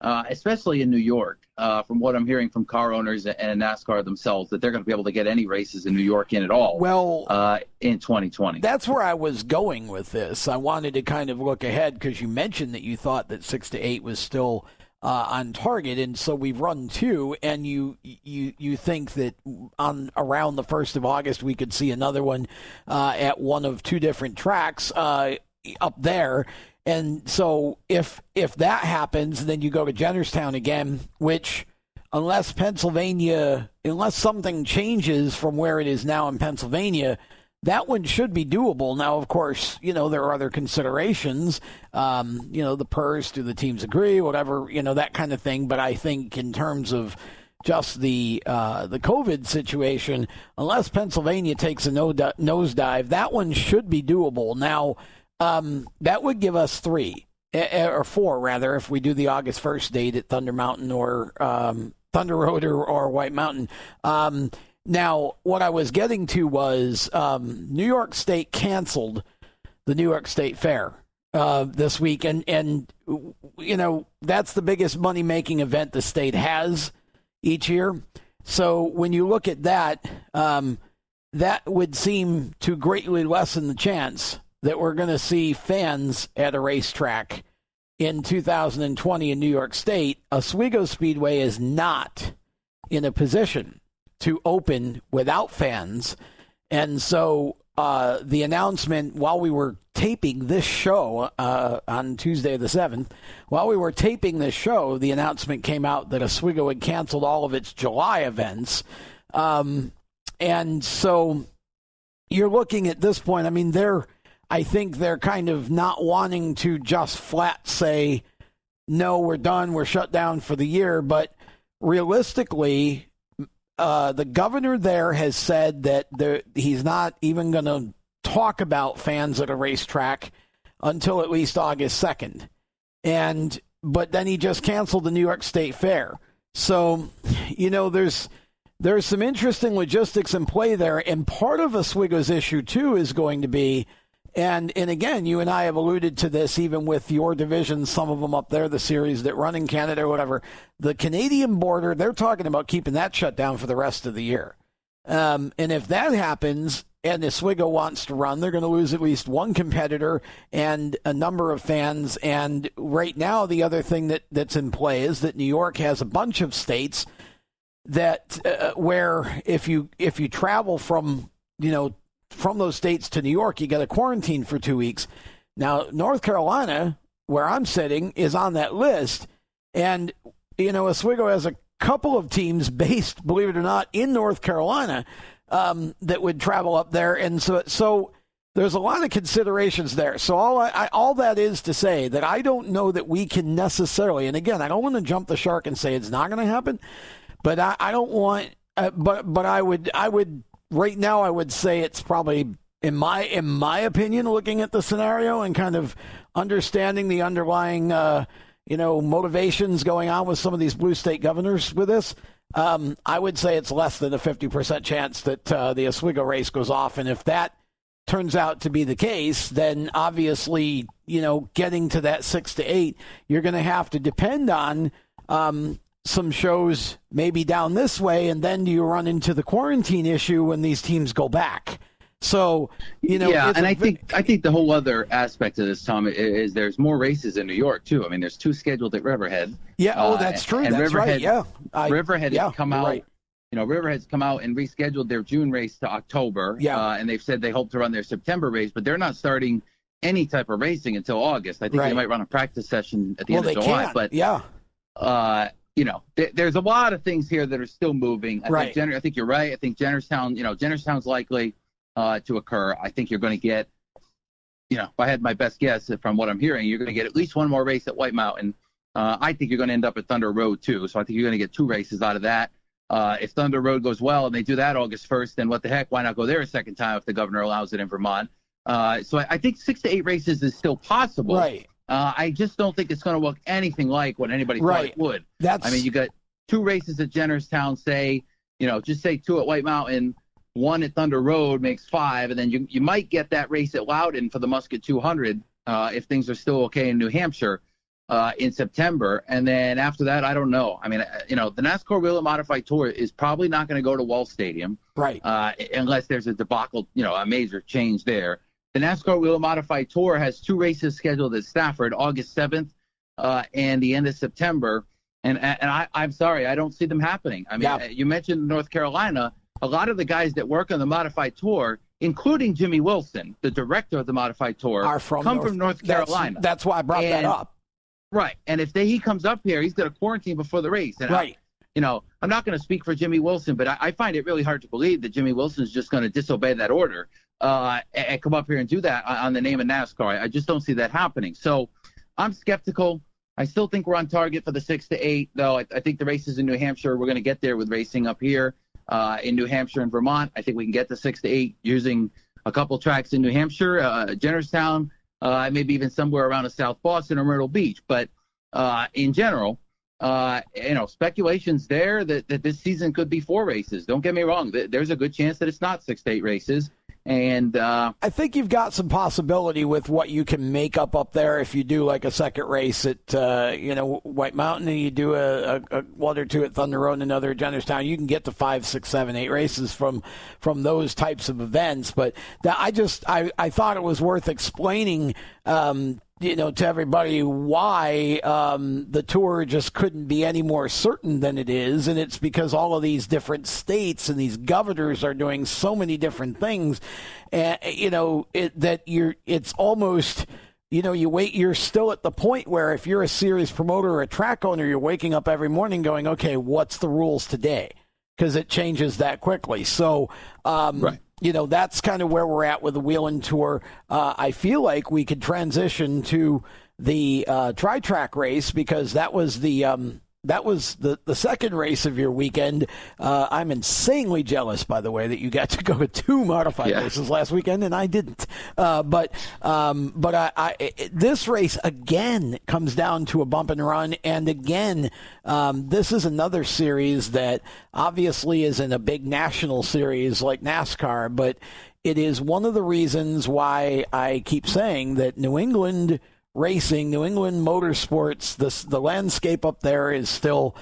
uh, especially in New York, uh, from what I'm hearing from car owners and NASCAR themselves, that they're going to be able to get any races in New York in at all. Well, uh, in 2020. That's where I was going with this. I wanted to kind of look ahead because you mentioned that you thought that six to eight was still uh, on target, and so we've run two, and you you you think that on around the first of August we could see another one uh, at one of two different tracks uh, up there. And so if if that happens, then you go to Jennerstown again, which unless Pennsylvania, unless something changes from where it is now in Pennsylvania, that one should be doable. Now, of course, you know there are other considerations. Um, you know the purse, do the teams agree, whatever, you know that kind of thing. But I think in terms of just the uh, the COVID situation, unless Pennsylvania takes a no nosedive, that one should be doable. Now, um, that would give us three eh, or four rather if we do the August first date at Thunder Mountain or um, Thunder Road or, or White Mountain. Um, now, what I was getting to was um, New York State canceled the New York State Fair uh, this week, and and you know that's the biggest money making event the state has each year. So when you look at that, um, that would seem to greatly lessen the chance that we're going to see fans at a racetrack in 2020 in New York State. Oswego Speedway is not in a position to open without fans. And so uh, the announcement while we were taping this show uh, on Tuesday the 7th, while we were taping this show, the announcement came out that Oswego had canceled all of its July events. Um, and so you're looking at this point, I mean, they're, I think they're kind of not wanting to just flat say, no, we're done, we're shut down for the year. But realistically, uh, the governor there has said that there, he's not even going to talk about fans at a racetrack until at least August 2nd. And but then he just canceled the New York State Fair. So, you know, there's there's some interesting logistics in play there and part of Oswego's issue too is going to be And and again, you and I have alluded to this even with your division, some of them up there, the series that run in Canada or whatever. The Canadian border, they're talking about keeping that shut down for the rest of the year. Um, and if that happens, and Oswego wants to run, they're going to lose at least one competitor and a number of fans. And right now, the other thing that, that's in play is that New York has a bunch of states that uh, where if you if you travel from you know from those states to New York, you got to quarantine for two weeks. Now, North Carolina, where I'm sitting, is on that list, and you know Oswego has a couple of teams [laughs] based, believe it or not, in North Carolina um, that would travel up there, and so so there's a lot of considerations there. So all I, I, all that is to say that I don't know that we can necessarily, and again, I don't want to jump the shark and say it's not going to happen, but I, I don't want. Uh, but but I would I would right now I would say it's probably in my in my opinion, looking at the scenario and kind of understanding the underlying uh, you know motivations going on with some of these blue state governors with this. Um, I would say it's less than a 50% chance that uh, the Oswego race goes off. And if that turns out to be the case, then obviously, you know, getting to that six to eight, you're going to have to depend on um, some shows maybe down this way. And then you run into the quarantine issue when these teams go back? So you know, yeah, and I think I think the whole other aspect of this, Tom, is, is, there's more races in New York too. I mean, there's two scheduled at Riverhead. Yeah, oh, uh, that's true. And that's Riverhead, right. Yeah, I, Riverhead yeah, has come out. Right. You know, Riverhead's come out and rescheduled their June race to October. Yeah, uh, and they've said they hope to run their September race, but they're not starting any type of racing until August. I think right. they might run a practice session at the well, end of July. Can. But yeah, uh, you know, th- there's a lot of things here that are still moving. I right. Think Jenner, I think you're right. I think Jennerstown, you know, Jennerstown's likely uh, to occur. I think you're going to get, you know, if I had my best guess from what I'm hearing, you're going to get at least one more race at White Mountain. Uh, I think you're going to end up at Thunder Road too. So I think you're going to get two races out of that. Uh, if Thunder Road goes well and they do that August 1st, then what the heck? Why not go there a second time if the governor allows it in Vermont? Uh, so I, I, think six to eight races is still possible. Right. Uh, I just don't think it's going to look anything like what anybody right. thought it would. That's. I mean, you got two races at Jennerstown, say, you know, just say two at White Mountain one at Thunder Road makes five, and then you you might get that race at Loudon for the Musket 200 uh, if things are still okay in New Hampshire uh, in September. And then after that, I don't know. I mean, uh, you know, the NASCAR Whelen Modified Tour is probably not going to go to Wall Stadium, right? Uh, unless there's a debacle, you know, a major change there. The NASCAR Whelen Modified Tour has two races scheduled at Stafford, August 7th uh, and the end of September. And and I, I'm sorry, I don't see them happening. I mean, yeah. you mentioned North Carolina a lot of the guys that work on the modified tour, including Jimmy Wilson, the director of the modified tour, are from come North, from North Carolina. That's, that's why I brought and, that up. Right, and if they, he comes up here, he's going to quarantine before the race. And right. I, you know, I'm not going to speak for Jimmy Wilson, but I, I, find it really hard to believe that Jimmy Wilson is just going to disobey that order uh, and, come up here and do that on, on the name of NASCAR. I just don't see that happening. So I'm skeptical. I still think we're on target for the six to eight, though. I, I think the races in New Hampshire, we're going to get there with racing up here uh, in New Hampshire and Vermont. I think we can get to six to eight using a couple tracks in New Hampshire, uh, Jennerstown, uh, maybe even somewhere around South Boston or Myrtle Beach. But uh, in general, uh, you know, speculations there that, that this season could be four races. Don't get me wrong. There's a good chance that it's not six to eight races. And uh, I think you've got some possibility with what you can make up up there if you do like a second race at uh, you know White Mountain and you do a, a, a, one or two at Thunder Road and another at Jennerstown. You can get to five, six, seven, eight races from from those types of events. But that, I just I, I thought it was worth explaining um, you know, to everybody why um, the tour just couldn't be any more certain than it is, and it's because all of these different states and these governors are doing so many different things, and you know it, that you're. It's almost, you know, you wait. You're still at the point where if you're a series promoter or a track owner, you're waking up every morning going, okay, what's the rules today? Because it changes that quickly. So, um, right you know, that's kind of where we're at with the Whelen Tour. Uh, I feel like we could transition to the uh, tri track race because that was the. Um, that was the, the second race of your weekend. Uh, I'm insanely jealous, by the way, that you got to go to two modified Yeah. races last weekend and I didn't. Uh, but um, but I, I, this race again comes down to a bump and run, and again, um, this is another series that obviously isn't a big national series like NASCAR, but it is one of the reasons why I keep saying that New England racing, New England motorsports, the the landscape up there is still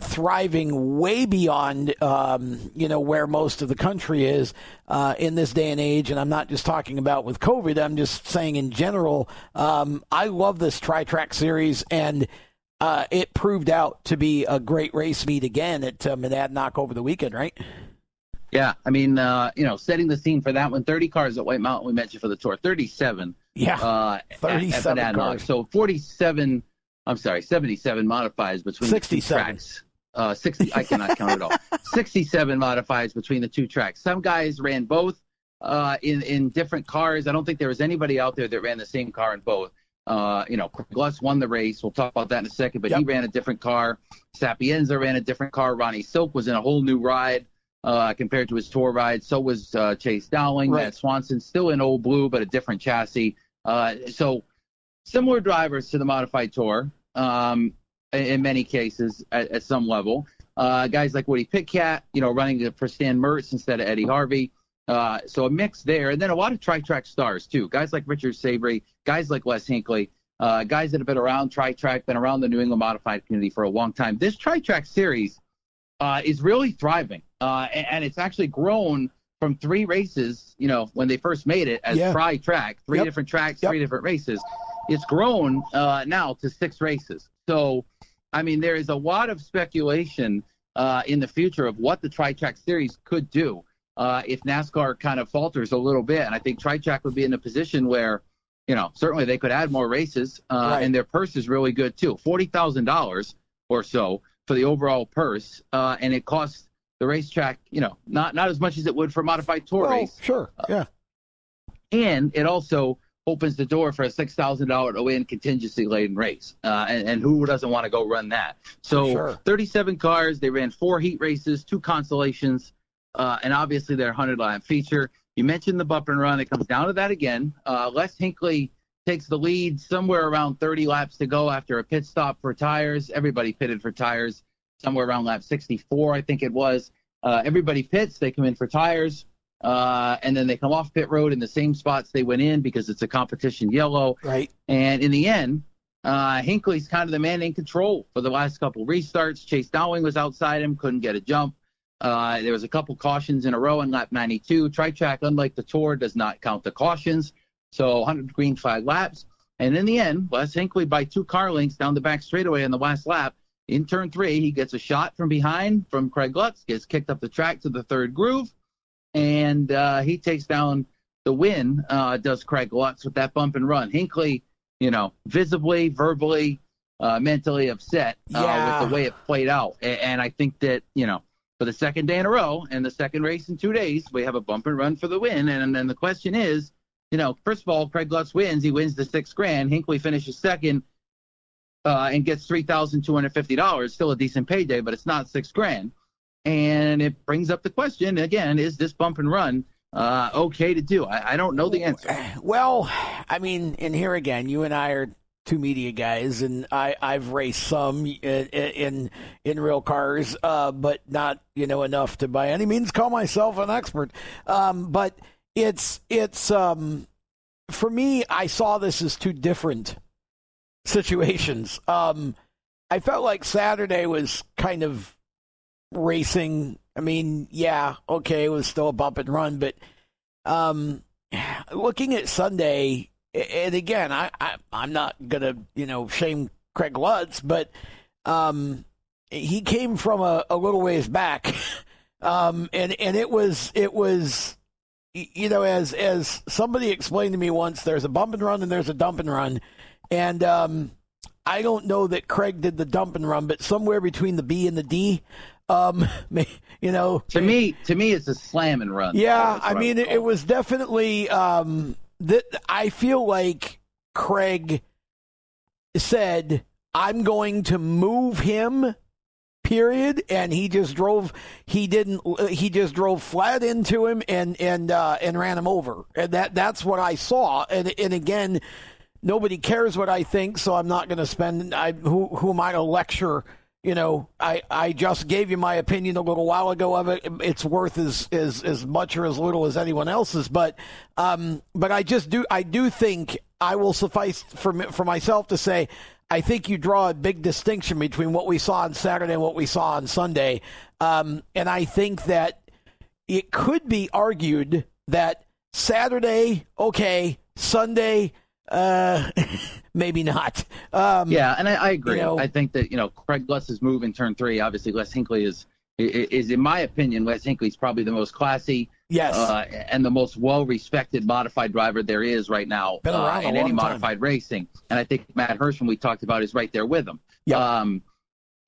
thriving way beyond um, you know where most of the country is uh, in this day and age. And I'm not just talking about with COVID. I'm just saying in general. Um, I love this tri track series, and uh, it proved out to be a great race meet again at uh, Monadnock over the weekend, right? Yeah, I mean, uh, you know, setting the scene for that one. Thirty cars at White Mountain. We mentioned for the tour. Thirty-seven. Yeah, Uh, at- at 37 cars. So forty-seven. I'm sorry, seventy-seven modifies between the two 67. tracks. Uh, sixty. I cannot count it all. [laughs] Sixty-seven modifies between the two tracks. Some guys ran both uh, in in different cars. I don't think there was anybody out there that ran the same car in both. Uh, you know, Lutz won the race. We'll talk about that in a second. But he ran a different car. Sapienza ran a different car. Ronnie Silk was in a whole new ride uh, compared to his tour ride. So was uh, Chase Dowling. Right. Matt Swanson still in old blue, but a different chassis. Uh, so similar drivers to the modified tour um, in, many cases at, at some level. Uh, guys like Woody Pitkat, you know, running for Stan Mertz instead of Eddie Harvey. Uh, so a mix there, and then a lot of tri-track stars too. Guys like Richard Savary, guys like Les Hinkley, uh, guys that have been around tri-track, been around the New England modified community for a long time. This tri-track series uh, is really thriving, uh, and, and it's actually grown from three races. You know, when they first made it as Yeah. tri-track, three Yep. different tracks, Yep. three different races. It's grown uh, now to six races. So, I mean, there is a lot of speculation uh, in the future of what the tri-track series could do uh, if NASCAR kind of falters a little bit. And I think tri-track would be in a position where, you know, certainly they could add more races, uh, Right. and their purse is really good too. Forty thousand dollars or so for the overall purse, uh, and it costs the racetrack, you know, not not as much as it would for a modified tour Well, race sure, yeah. and it also opens the door for a six thousand dollar to win contingency laden race. Uh, and, and who doesn't want to go run that? So Sure. 37 cars. They ran four heat races, two consolations, uh, and obviously their 100 lap feature. You mentioned the bump and run. It comes down to that again. Uh, Les Hinkley takes the lead somewhere around 30 laps to go after a pit stop for tires. Everybody pitted for tires somewhere around lap 64, I think it was. Uh, everybody pits. They come in for tires. Uh, and then they come off pit road in the same spots they went in because it's a competition yellow. Right. And in the end, uh, Hinkley's kind of the man in control for the last couple restarts. Chase Dowling was outside him, couldn't get a jump. Uh, there was a couple cautions in a row in lap 92. Tri-track, unlike the Tour, does not count the cautions. So 100 green flag laps. And in the end, Les Hinkley by two car lengths down the back straightaway in the last lap. In turn three, he gets a shot from behind from Craig Lutz, gets kicked up the track to the third groove, and uh, he takes down the win. Uh, does Craig Lutz with that bump and run? Hinkley, you know, visibly, verbally, uh, mentally upset uh, Yeah. with the way it played out, A- and I think that you know. For the second day in a row and the second race in two days, we have a bump and run for the win. And then the question is, you know, first of all, Craig Lutz wins. He wins the six grand. Hinkley finishes second uh, and gets three thousand two hundred fifty dollars. Still a decent payday, but it's not six grand. And it brings up the question again: Is this bump and run uh, okay to do? I, I don't know the answer. [sighs] Well, I mean, and here again, you and I are two media guys, and I I've raced some in in, in real cars, uh, but not you know enough to by any means call myself an expert. Um, but it's it's um, for me, I saw this as two different situations. Um, I felt like Saturday was kind of racing. I mean, yeah, okay, it was still a bump and run, but um, looking at Sunday, and again, I, I I'm not gonna you know shame Craig Lutz, but um, he came from a, a little ways back, [laughs] um, and and it was it was you know as as somebody explained to me once, there's a bump and run and there's a dump and run, and um, I don't know that Craig did the dump and run, but somewhere between the B and the D. Um, [laughs] you know, To me, to me, it's a slam and run. yeah, I mean, it, it was definitely um, that. I feel like Craig said, I'm going to move him period and he just drove he didn't he just drove flat into him and and uh, and ran him over and that that's what I saw and and again nobody cares what I think so I'm not going to spend I who who am I to lecture you know I I just gave you my opinion a little while ago of it it's worth as as as much or as little as anyone else's but um but I just do I do think I will suffice for for myself to say I think you draw a big distinction between what we saw on Saturday and what we saw on Sunday. Um, and I think that it could be argued that Saturday, okay, Sunday, uh, [laughs] maybe not. Um, yeah, and I, I agree. you know- I think that you know Craig Lutz's move in turn three. Obviously, Les Hinkley is is in my opinion, Les Hinkley's probably the most classy yes. uh, and the most well-respected modified driver there is right now uh, in any time. modified racing. And I think Matt Hirschman we talked about is right there with him. Yep. Um,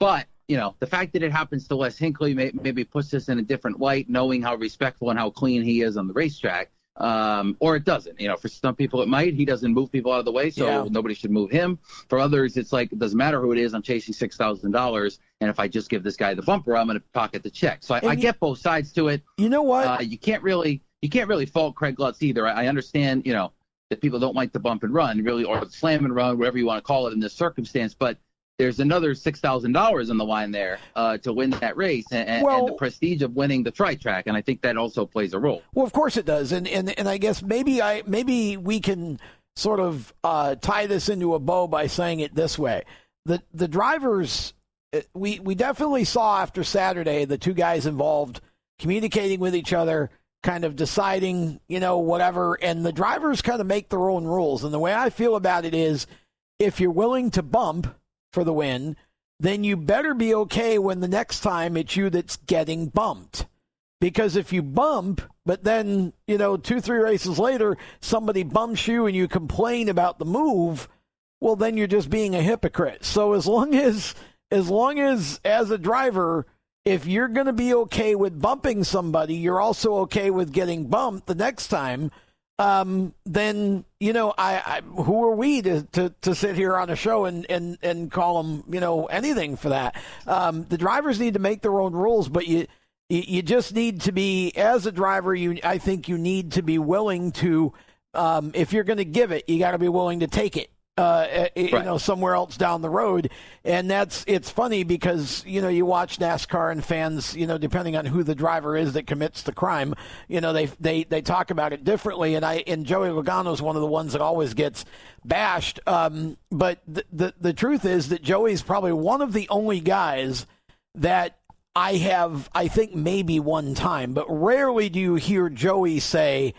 but you know, the fact that it happens to Les Hinkley may, maybe puts this in a different light, knowing how respectful and how clean he is on the racetrack. Um, or it doesn't. You know, for some people it might. He doesn't move people out of the way, so Yeah. nobody should move him. For others, it's like it doesn't matter who it is. I'm chasing six thousand dollars, and if I just give this guy the bumper, I'm going to pocket the check. So I, I you- get both sides to it you know what? uh, you can't really you can't really fault Craig Lutz either. I, I understand, you know, that people don't like to bump and run, really, or the slam and run, whatever you want to call it in this circumstance. But there's another six thousand dollars on the line there uh, to win that race, and, Well- and the prestige of winning the tri track, and I think that also plays a role. Well, of course it does, and and and I guess maybe I maybe we can sort of uh, tie this into a bow by saying it this way: the the drivers uh, we we definitely saw after Saturday the two guys involved communicating with each other, kind of deciding, you know, whatever, and the drivers kind of make their own rules. And the way I feel about it is, if you're willing to bump for the win, then you better be okay when the next time it's you that's getting bumped. Because if you bump, but then, you know, two, three races later, somebody bumps you and you complain about the move, well, then you're just being a hypocrite. So as long as, as long as, as a driver, if you're going to be okay with bumping somebody, you're also okay with getting bumped the next time. Um, then you know, I, I who are we to, to, to sit here on a show and, and, and call them you know anything for that? Um, the drivers need to make their own rules, but you you just need to be as a driver. You I think you need to be willing to um, if you're going to give it, you got to be willing to take it. Uh, eh, you Right. know, somewhere else down the road, and that's it's funny because you know you watch NASCAR and fans, you know, depending on who the driver is that commits the crime, you know, they they they talk about it differently. And I and Joey Logano is one of the ones that always gets bashed. Um, but the, the the truth is that Joey's probably one of the only guys that I have, I think maybe one time, but rarely do you hear Joey say,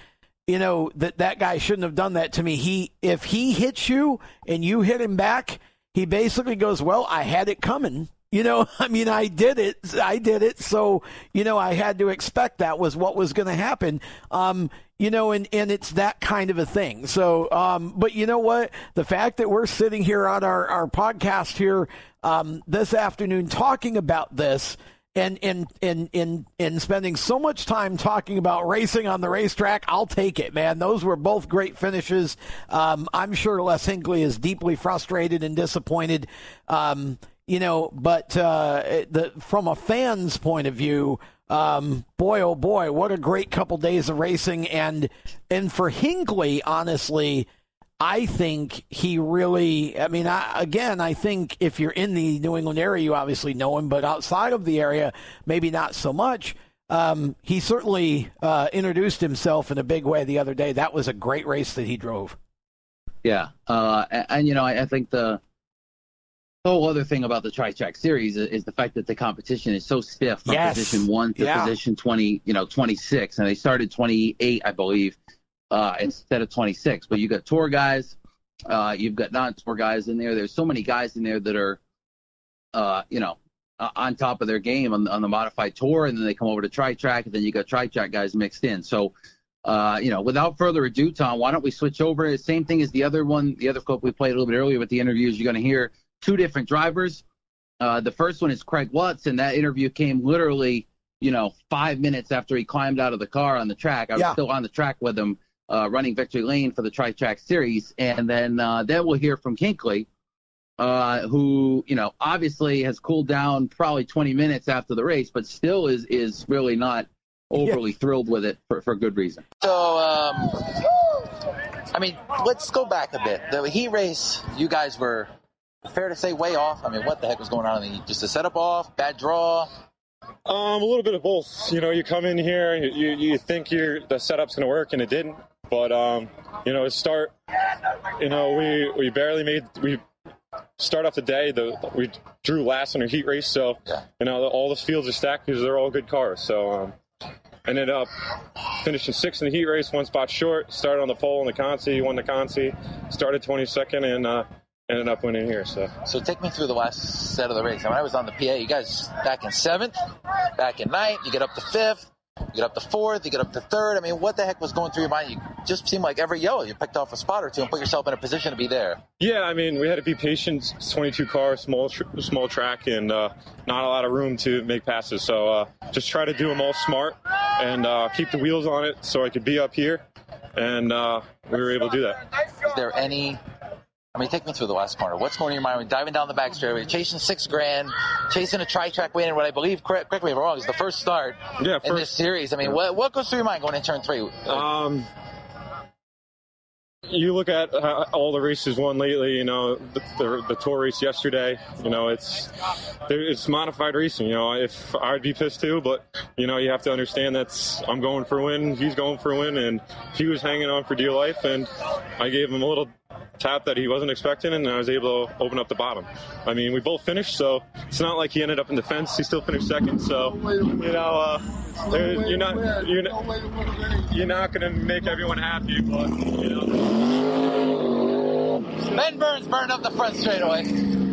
you know, that that guy shouldn't have done that to me. He, if he hits you and you hit him back, he basically goes, well, I had it coming. You know, [laughs] I mean, I did it. I did it. So, you know, I had to expect that was what was going to happen. Um, you know, and, and it's that kind of a thing. So, um, but you know what? The fact that we're sitting here on our, our podcast here, um, this afternoon talking about this, and in and and and spending so much time talking about racing on the racetrack, I'll take it, man. Those were both great finishes. Um, I'm sure Les Hinkley is deeply frustrated and disappointed. Um, you know, but uh, the from a fan's point of view, um, boy oh boy, what a great couple days of racing, and and for Hinkley, honestly. I think he really. I mean, I, again, I think if you're in the New England area, you obviously know him, but outside of the area, maybe not so much. Um, he certainly uh, introduced himself in a big way the other day. That was a great race that he drove. Yeah, uh, and, and you know, I, I think the whole other thing about the tri track series is, is the fact that the competition is so stiff from Yes. position one to Yeah. position twenty, you know, twenty six, and they started twenty eight, I believe, uh, instead of twenty six. But you got tour guys, uh, you've got non tour guys in there. There's so many guys in there that are, uh, you know. On top of their game on, on the modified tour, and then they come over to tri track, and then you got tri track guys mixed in. So, uh, you know, without further ado, Tom, why don't we switch over? Same thing as the other one, the other clip we played a little bit earlier with the interviews. You're going to hear two different drivers. Uh, the first one is Craig Lutz, and that interview came literally, you know, five minutes after he climbed out of the car on the track. I was Yeah. still on the track with him, uh, running Victory Lane for the Tri Track Series, and then uh, then we'll hear from Hinkley. uh, who you know obviously has cooled down probably 20 minutes after the race, but still is is really not overly yeah. thrilled with it for, for good reason. So, um, I mean, let's go back a bit. The heat race, you guys were fair to say way off. I mean, what the heck was going on in the just a setup off, bad draw? Um, a little bit of both. You know, you come in here, you you think your the setup's going to work, and it didn't. But um, you know, start. You know, we we barely made we start off the day. The we drew last in our heat race, so you know all the fields are stacked because they're all good cars. So um, ended up finishing sixth in the heat race, one spot short. Started on the pole in the Consi, won the Consi. Started 22nd and uh, ended up winning here. So, so take me through the last set of the race. I, mean, I was on the PA. You guys back in seventh, back in ninth. You get up to fifth. You get up to fourth, you get up to third. I mean, what the heck was going through your mind? You just seemed like every yellow, you picked off a spot or two and put yourself in a position to be there. Yeah, I mean, we had to be patient. It's 22 car, small tr- small track, and uh, not a lot of room to make passes. So uh, just try to do them all smart and uh, keep the wheels on it so I could be up here. And uh, we were able to do that. Is there any I mean, take me through the last corner. What's going on in your mind? We're diving down the back straightaway, chasing six grand, chasing a tri-track win, and what I believe, correct, correct me if I'm wrong, is the first start yeah, first, in this series. I mean, what, what goes through your mind going into turn three? Um, you look at uh, all the races won lately. You know, the, the, the, tour race yesterday. You know, it's it's modified racing. You know, if I'd be pissed too, but you know, you have to understand that's I'm going for a win. He's going for a win, and he was hanging on for dear life, and I gave him a little tap that he wasn't expecting, and I was able to open up the bottom. I mean, we both finished, so it's not like he ended up in the fence. He still finished second, so you know, uh, you're not you're not, you're not going to make everyone happy, but you know. Ben Burns burned up the front straightaway.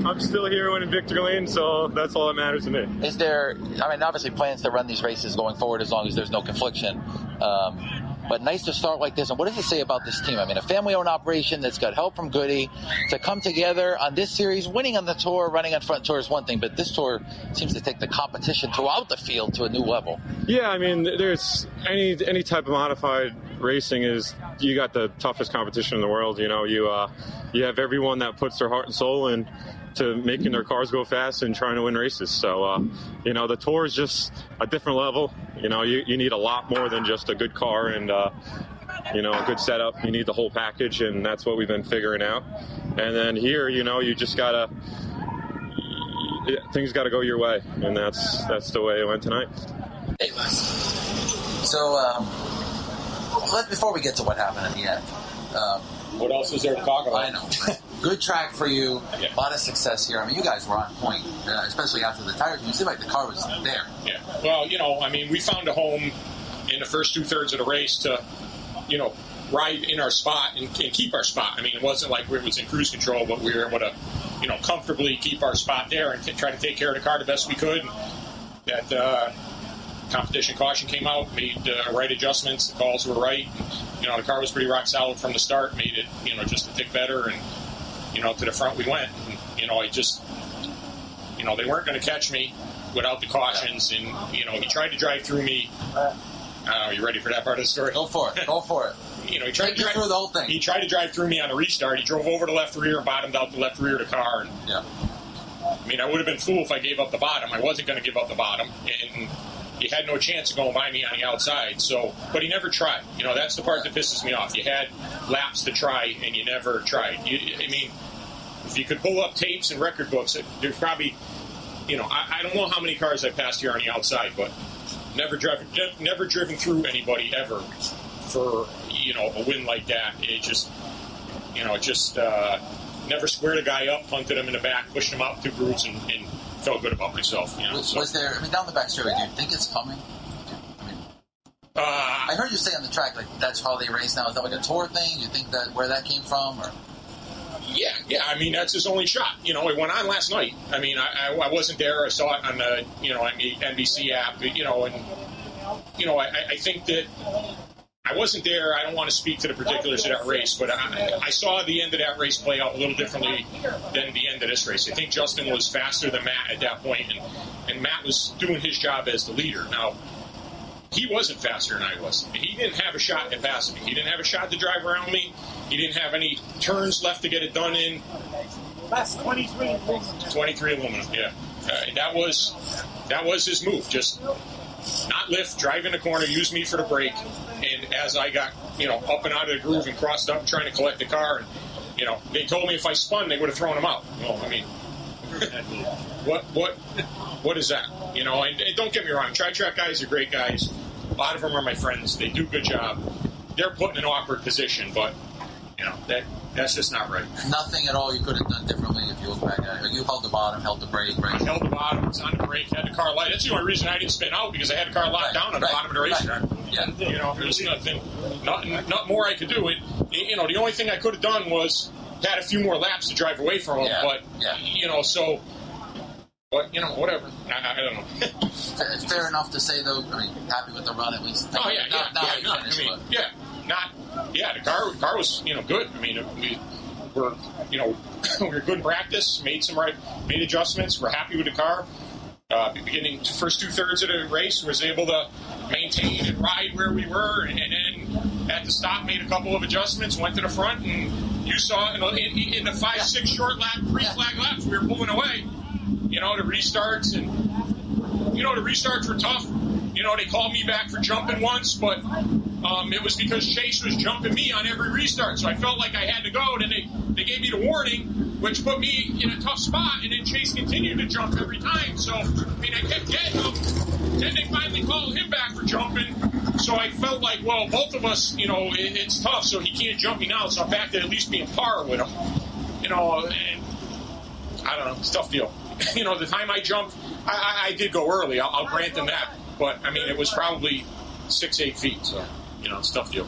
I'm still here winning victory lane, so that's all that matters to me. Is there? I mean, obviously plans to run these races going forward as long as there's no confliction. Um, but nice to start like this. And what does it say about this team? I mean, a family-owned operation that's got help from Goody to come together on this series, winning on the tour, running on front tour is one thing, but this tour seems to take the competition throughout the field to a new level. Yeah, I mean, there's any any type of modified racing is you got the toughest competition in the world. You know, you uh, you have everyone that puts their heart and soul in to making their cars go fast and trying to win races. So, uh, you know, the tour is just a different level. You know, you, you need a lot more than just a good car and, uh, you know, a good setup. You need the whole package, and that's what we've been figuring out. And then here, you know, you just gotta things got to go your way, and that's that's the way it went tonight. So, um, before we get to what happened at the end. Um, what else is there to talk about? I know. Good track for you. [laughs] Yeah. A lot of success here. I mean, you guys were on point, uh, especially after the tires. You seemed like the car was there. Yeah. Well, you know, I mean, we found a home in the first two thirds of the race to, you know, ride in our spot and, and, keep our spot. I mean, it wasn't like we was in cruise control, but we were able to, you know, comfortably keep our spot there and try to take care of the car the best we could. That uh, competition caution came out, made uh, right adjustments. The calls were right. And, you know, the car was pretty rock solid from the start. Made it, you know, just a tick better, and you know, to the front we went. And, you know, I just, you know, they weren't going to catch me without the cautions, and you know, he tried to drive through me. Uh, are you ready for that part of the story? Go for it. Go [laughs] for it. you know, he tried Take to drive through the whole thing. He tried to drive through me on a restart. He drove over the left rear, bottomed out the left rear of the car, and yeah. I mean, I would have been fool if I gave up the bottom. I wasn't going to give up the bottom, and had no chance of going by me on the outside. So, but he never tried. You know, that's the part that pisses me off. You had laps to try, and you never tried. You, I mean, if you could pull up tapes and record books, there's probably, you know, I, I don't know how many cars I passed here on the outside, but never driven, never driven through anybody ever for you know a win like that. It just, you know, just uh, never squared a guy up, punted him in the back, pushed him out two grooves, and, and felt good about myself. You know, was, so. was there? I mean, down the back straightaway, do you think it's coming? uh, I heard you say on the track like that's how they race now. Is that like a tour thing? You think that where that came from, or? Yeah, yeah. I mean, that's his only shot. You know, it went on last night. I mean, I, I, I wasn't there. I saw it on the you know on the NBC app. You know, and you know, I, I think that I wasn't there. I don't want to speak to the particulars of that race, but I, I, saw the end of that race play out a little differently than the end of this race. I think Justin was faster than Matt at that point, and, and Matt was doing his job as the leader. Now, he wasn't faster than I was. He didn't have a shot at passing me. He didn't have a shot to drive around me. He didn't have any turns left to get it done in. That's 23 aluminum. 23 aluminum, yeah. Uh, that was that was his move. Just not lift, drive in the corner, use me for the brake. And as I got, you know, up and out of the groove and crossed up trying to collect the car, and, you know, they told me if I spun, they would have thrown him out. Well, I mean, [laughs] what, what, what is that? You know, and, and don't get me wrong, tri track guys are great guys. A lot of them are my friends. They do a good job. They're put in an awkward position, but, you know, that that's just not right. Nothing at all you could have done differently if you look back at it. You held the bottom, held the brake, right? I held the bottom, was on the brake, had the car light. That's the only reason I didn't spin out because I had the car locked down on the bottom of the racetrack. right. Yeah. You know, there's nothing, not, not more I could do. It, you know, the only thing I could have done was had a few more laps to drive away from him. Yeah, But yeah. you know, so, but you know, whatever. I, I don't know. [laughs] Fair, fair enough to say, though. I mean, happy with the run at least. Oh yeah, not, yeah, not yeah, how you no, finished, I mean, but- yeah, not yeah. The car car was you know good. I mean, we were you know [coughs] we were good in practice. Made some right, made adjustments. We're happy with the car. Uh, beginning first two thirds of the race, was able to maintain and ride where we were, and then at the stop made a couple of adjustments. Went to the front, and you saw in, in, in the five six short lap pre flag laps, we were pulling away. You know the restarts and you know, the restarts were tough. You know, they called me back for jumping once, but um, it was because Chase was jumping me on every restart. So I felt like I had to go. Then they, they gave me the warning, which put me in a tough spot. And then Chase continued to jump every time. So, I mean, I kept getting him. Then they finally called him back for jumping. So I felt like, well, both of us, you know, it, it's tough. So he can't jump me now. So I'm back to at least being par with him. You know, and I don't know, it's tough deal. [laughs] you know, the time I jumped, I, I, I did go early. I'll, I'll grant them that. But I mean, it was probably six, eight feet. So you know, tough deal.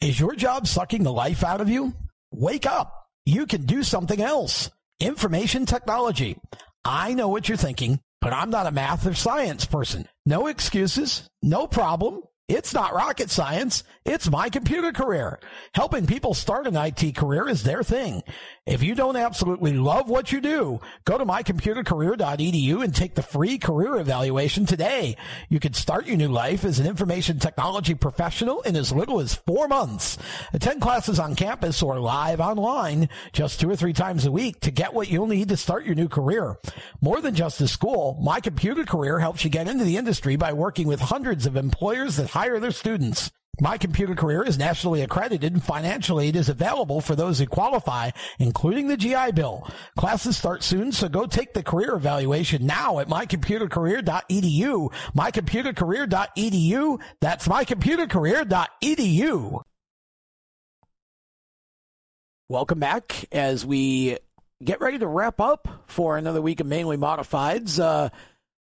Is your job sucking the life out of you? Wake up. You can do something else. Information technology. I know what you're thinking, but I'm not a math or science person. No excuses. No problem. It's not rocket science. It's my computer career. Helping people start an IT career is their thing. If you don't absolutely love what you do, go to mycomputercareer.edu and take the free career evaluation today. You can start your new life as an information technology professional in as little as four months. Attend classes on campus or live online just two or three times a week to get what you'll need to start your new career. More than just a school, My Computer Career helps you get into the industry by working with hundreds of employers that hire their students. My Computer Career is nationally accredited and aid is available for those who qualify, including the GI Bill. Classes start soon, so go take the career evaluation now at mycomputercareer.edu. Mycomputercareer.edu. That's mycomputercareer.edu. Welcome back as we get ready to wrap up for another week of Mainly Modifieds. Uh,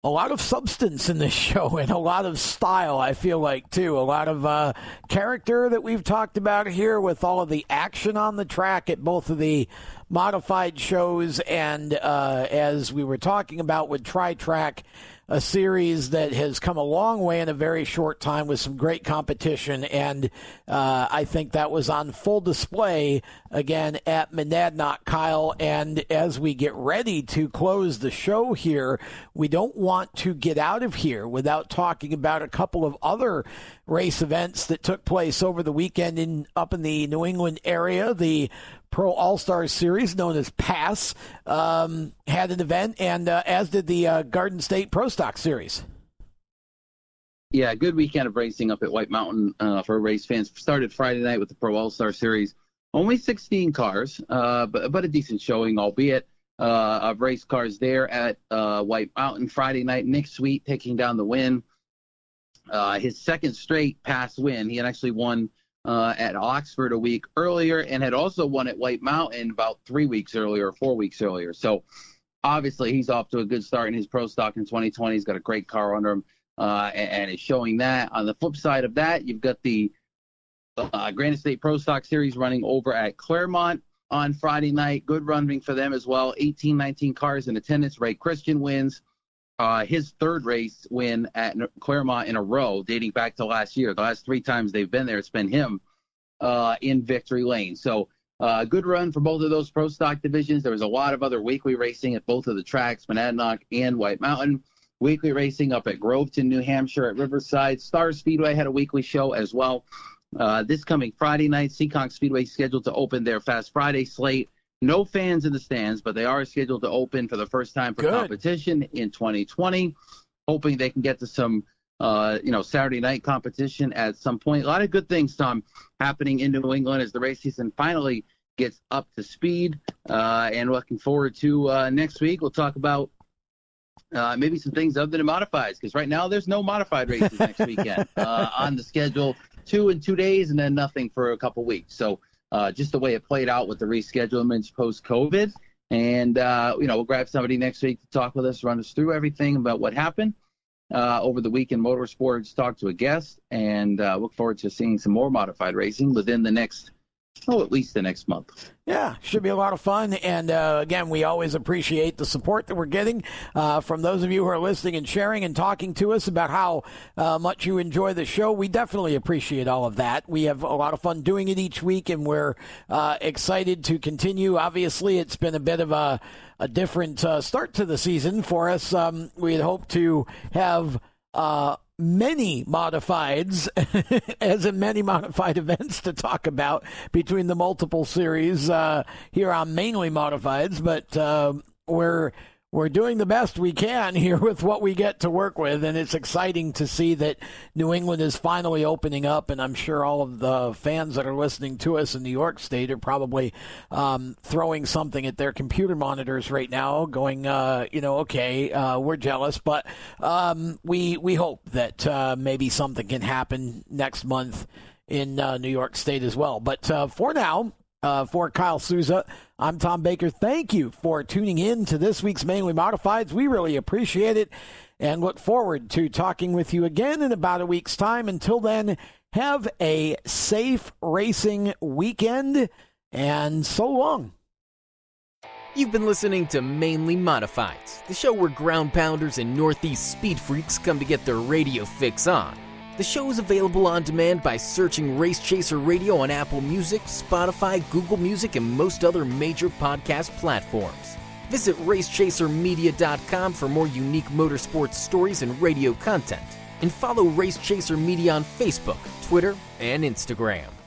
a lot of substance in this [laughs] show and a lot of style, I feel like, too. A lot of uh, character that we've talked about here with all of the action on the track at both of the modified shows. And uh, as we were talking about with Tri Track, a series that has come a long way in a very short time with some great competition. And uh, I think that was on full display again at Monadnock, Kyle. And as we get ready to close the show here, we don't want to get out of here without talking about a couple of other race events that took place over the weekend in up in the New England area. The Pro All Star Series, known as PASS, um, had an event, and uh, as did the uh, Garden State Pro Stock Series. Yeah, good weekend of racing up at White Mountain uh, for race fans. Started Friday night with the Pro All Star Series. Only 16 cars, uh, but, but a decent showing, albeit uh, of race cars there at uh, White Mountain Friday night. Nick Sweet taking down the win. His second straight pass win. He had actually won uh, at Oxford a week earlier and had also won at White Mountain about three weeks earlier or four weeks earlier. So obviously he's off to a good start in his pro stock in 2020. He's got a great car under him uh, and, and is showing that. On the flip side of that, you've got the uh, Granite State Pro Stock Series running over at Claremont on Friday night. Good running for them as well. 18, 19 cars in attendance. Ray Christian wins. Uh, his third race win at Claremont in a row, dating back to last year. The last three times they've been there, it's been him uh, in victory lane. So, uh, good run for both of those pro stock divisions. There was a lot of other weekly racing at both of the tracks, Monadnock and White Mountain. Weekly racing up at Groveton, New Hampshire, at Riverside. Star Speedway had a weekly show as well. Uh, this coming Friday night, Seekonk Speedway scheduled to open their Fast Friday slate No fans in the stands, but they are scheduled to open for the first time for Good. competition in 2020. Hoping they can get to some, uh, you know, Saturday night competition at some point. A lot of good things, Tom, happening in New England as the race season finally gets up to speed. Uh, and looking forward to uh, next week. We'll talk about uh, maybe some things other than modifieds because right now there's no modified races next [laughs] weekend uh, on the schedule. Two in two days and then nothing for a couple weeks. So uh, just the way it played out with the reschedulements post COVID. And uh, you know we'll grab somebody next week to talk with us, run us through everything about what happened uh, over the week in motorsports. Talk to a guest and uh, look forward to seeing some more modified racing within the next oh at least the next month. Yeah, should be a lot of fun. And uh, again, we always appreciate the support that we're getting uh, from those of you who are listening and sharing and talking to us about how uh, much you enjoy the show. We definitely appreciate all of that. We have a lot of fun doing it each week, and we're uh, excited to continue. Obviously, it's been a bit of a, a different uh, start to the season for us. Um, we had hoped to have uh, many modifieds, [laughs] as in many modified events to talk about between the multiple series uh, here on mainly modifieds, but uh, we're we're doing the best we can [laughs] here with what we get to work with, and it's exciting to see that New England is finally opening up. And I'm sure all of the fans that are listening to us in New York State are probably um, throwing something at their computer monitors right now, going, uh, you know, okay, uh, we're jealous, but um, we we hope that uh, maybe something can happen next month in uh, New York State as well. But uh, for now, uh, for Kyle Souza, I'm Tom Baker. Thank you for tuning in to this week's Mainly Modifieds. We really appreciate it and look forward to talking with you again in about a week's time. Until then, have a safe racing weekend and so long. You've been listening to Mainly Modifieds, the show where ground pounders and Northeast speed freaks come to get their radio fix on. The show is available on demand by searching Race Chaser Radio on Apple Music, Spotify, Google Music, and most other major podcast platforms. Visit racechasermedia.com for more unique motorsports stories and radio content. And follow Race Chaser Media on Facebook, Twitter, and Instagram.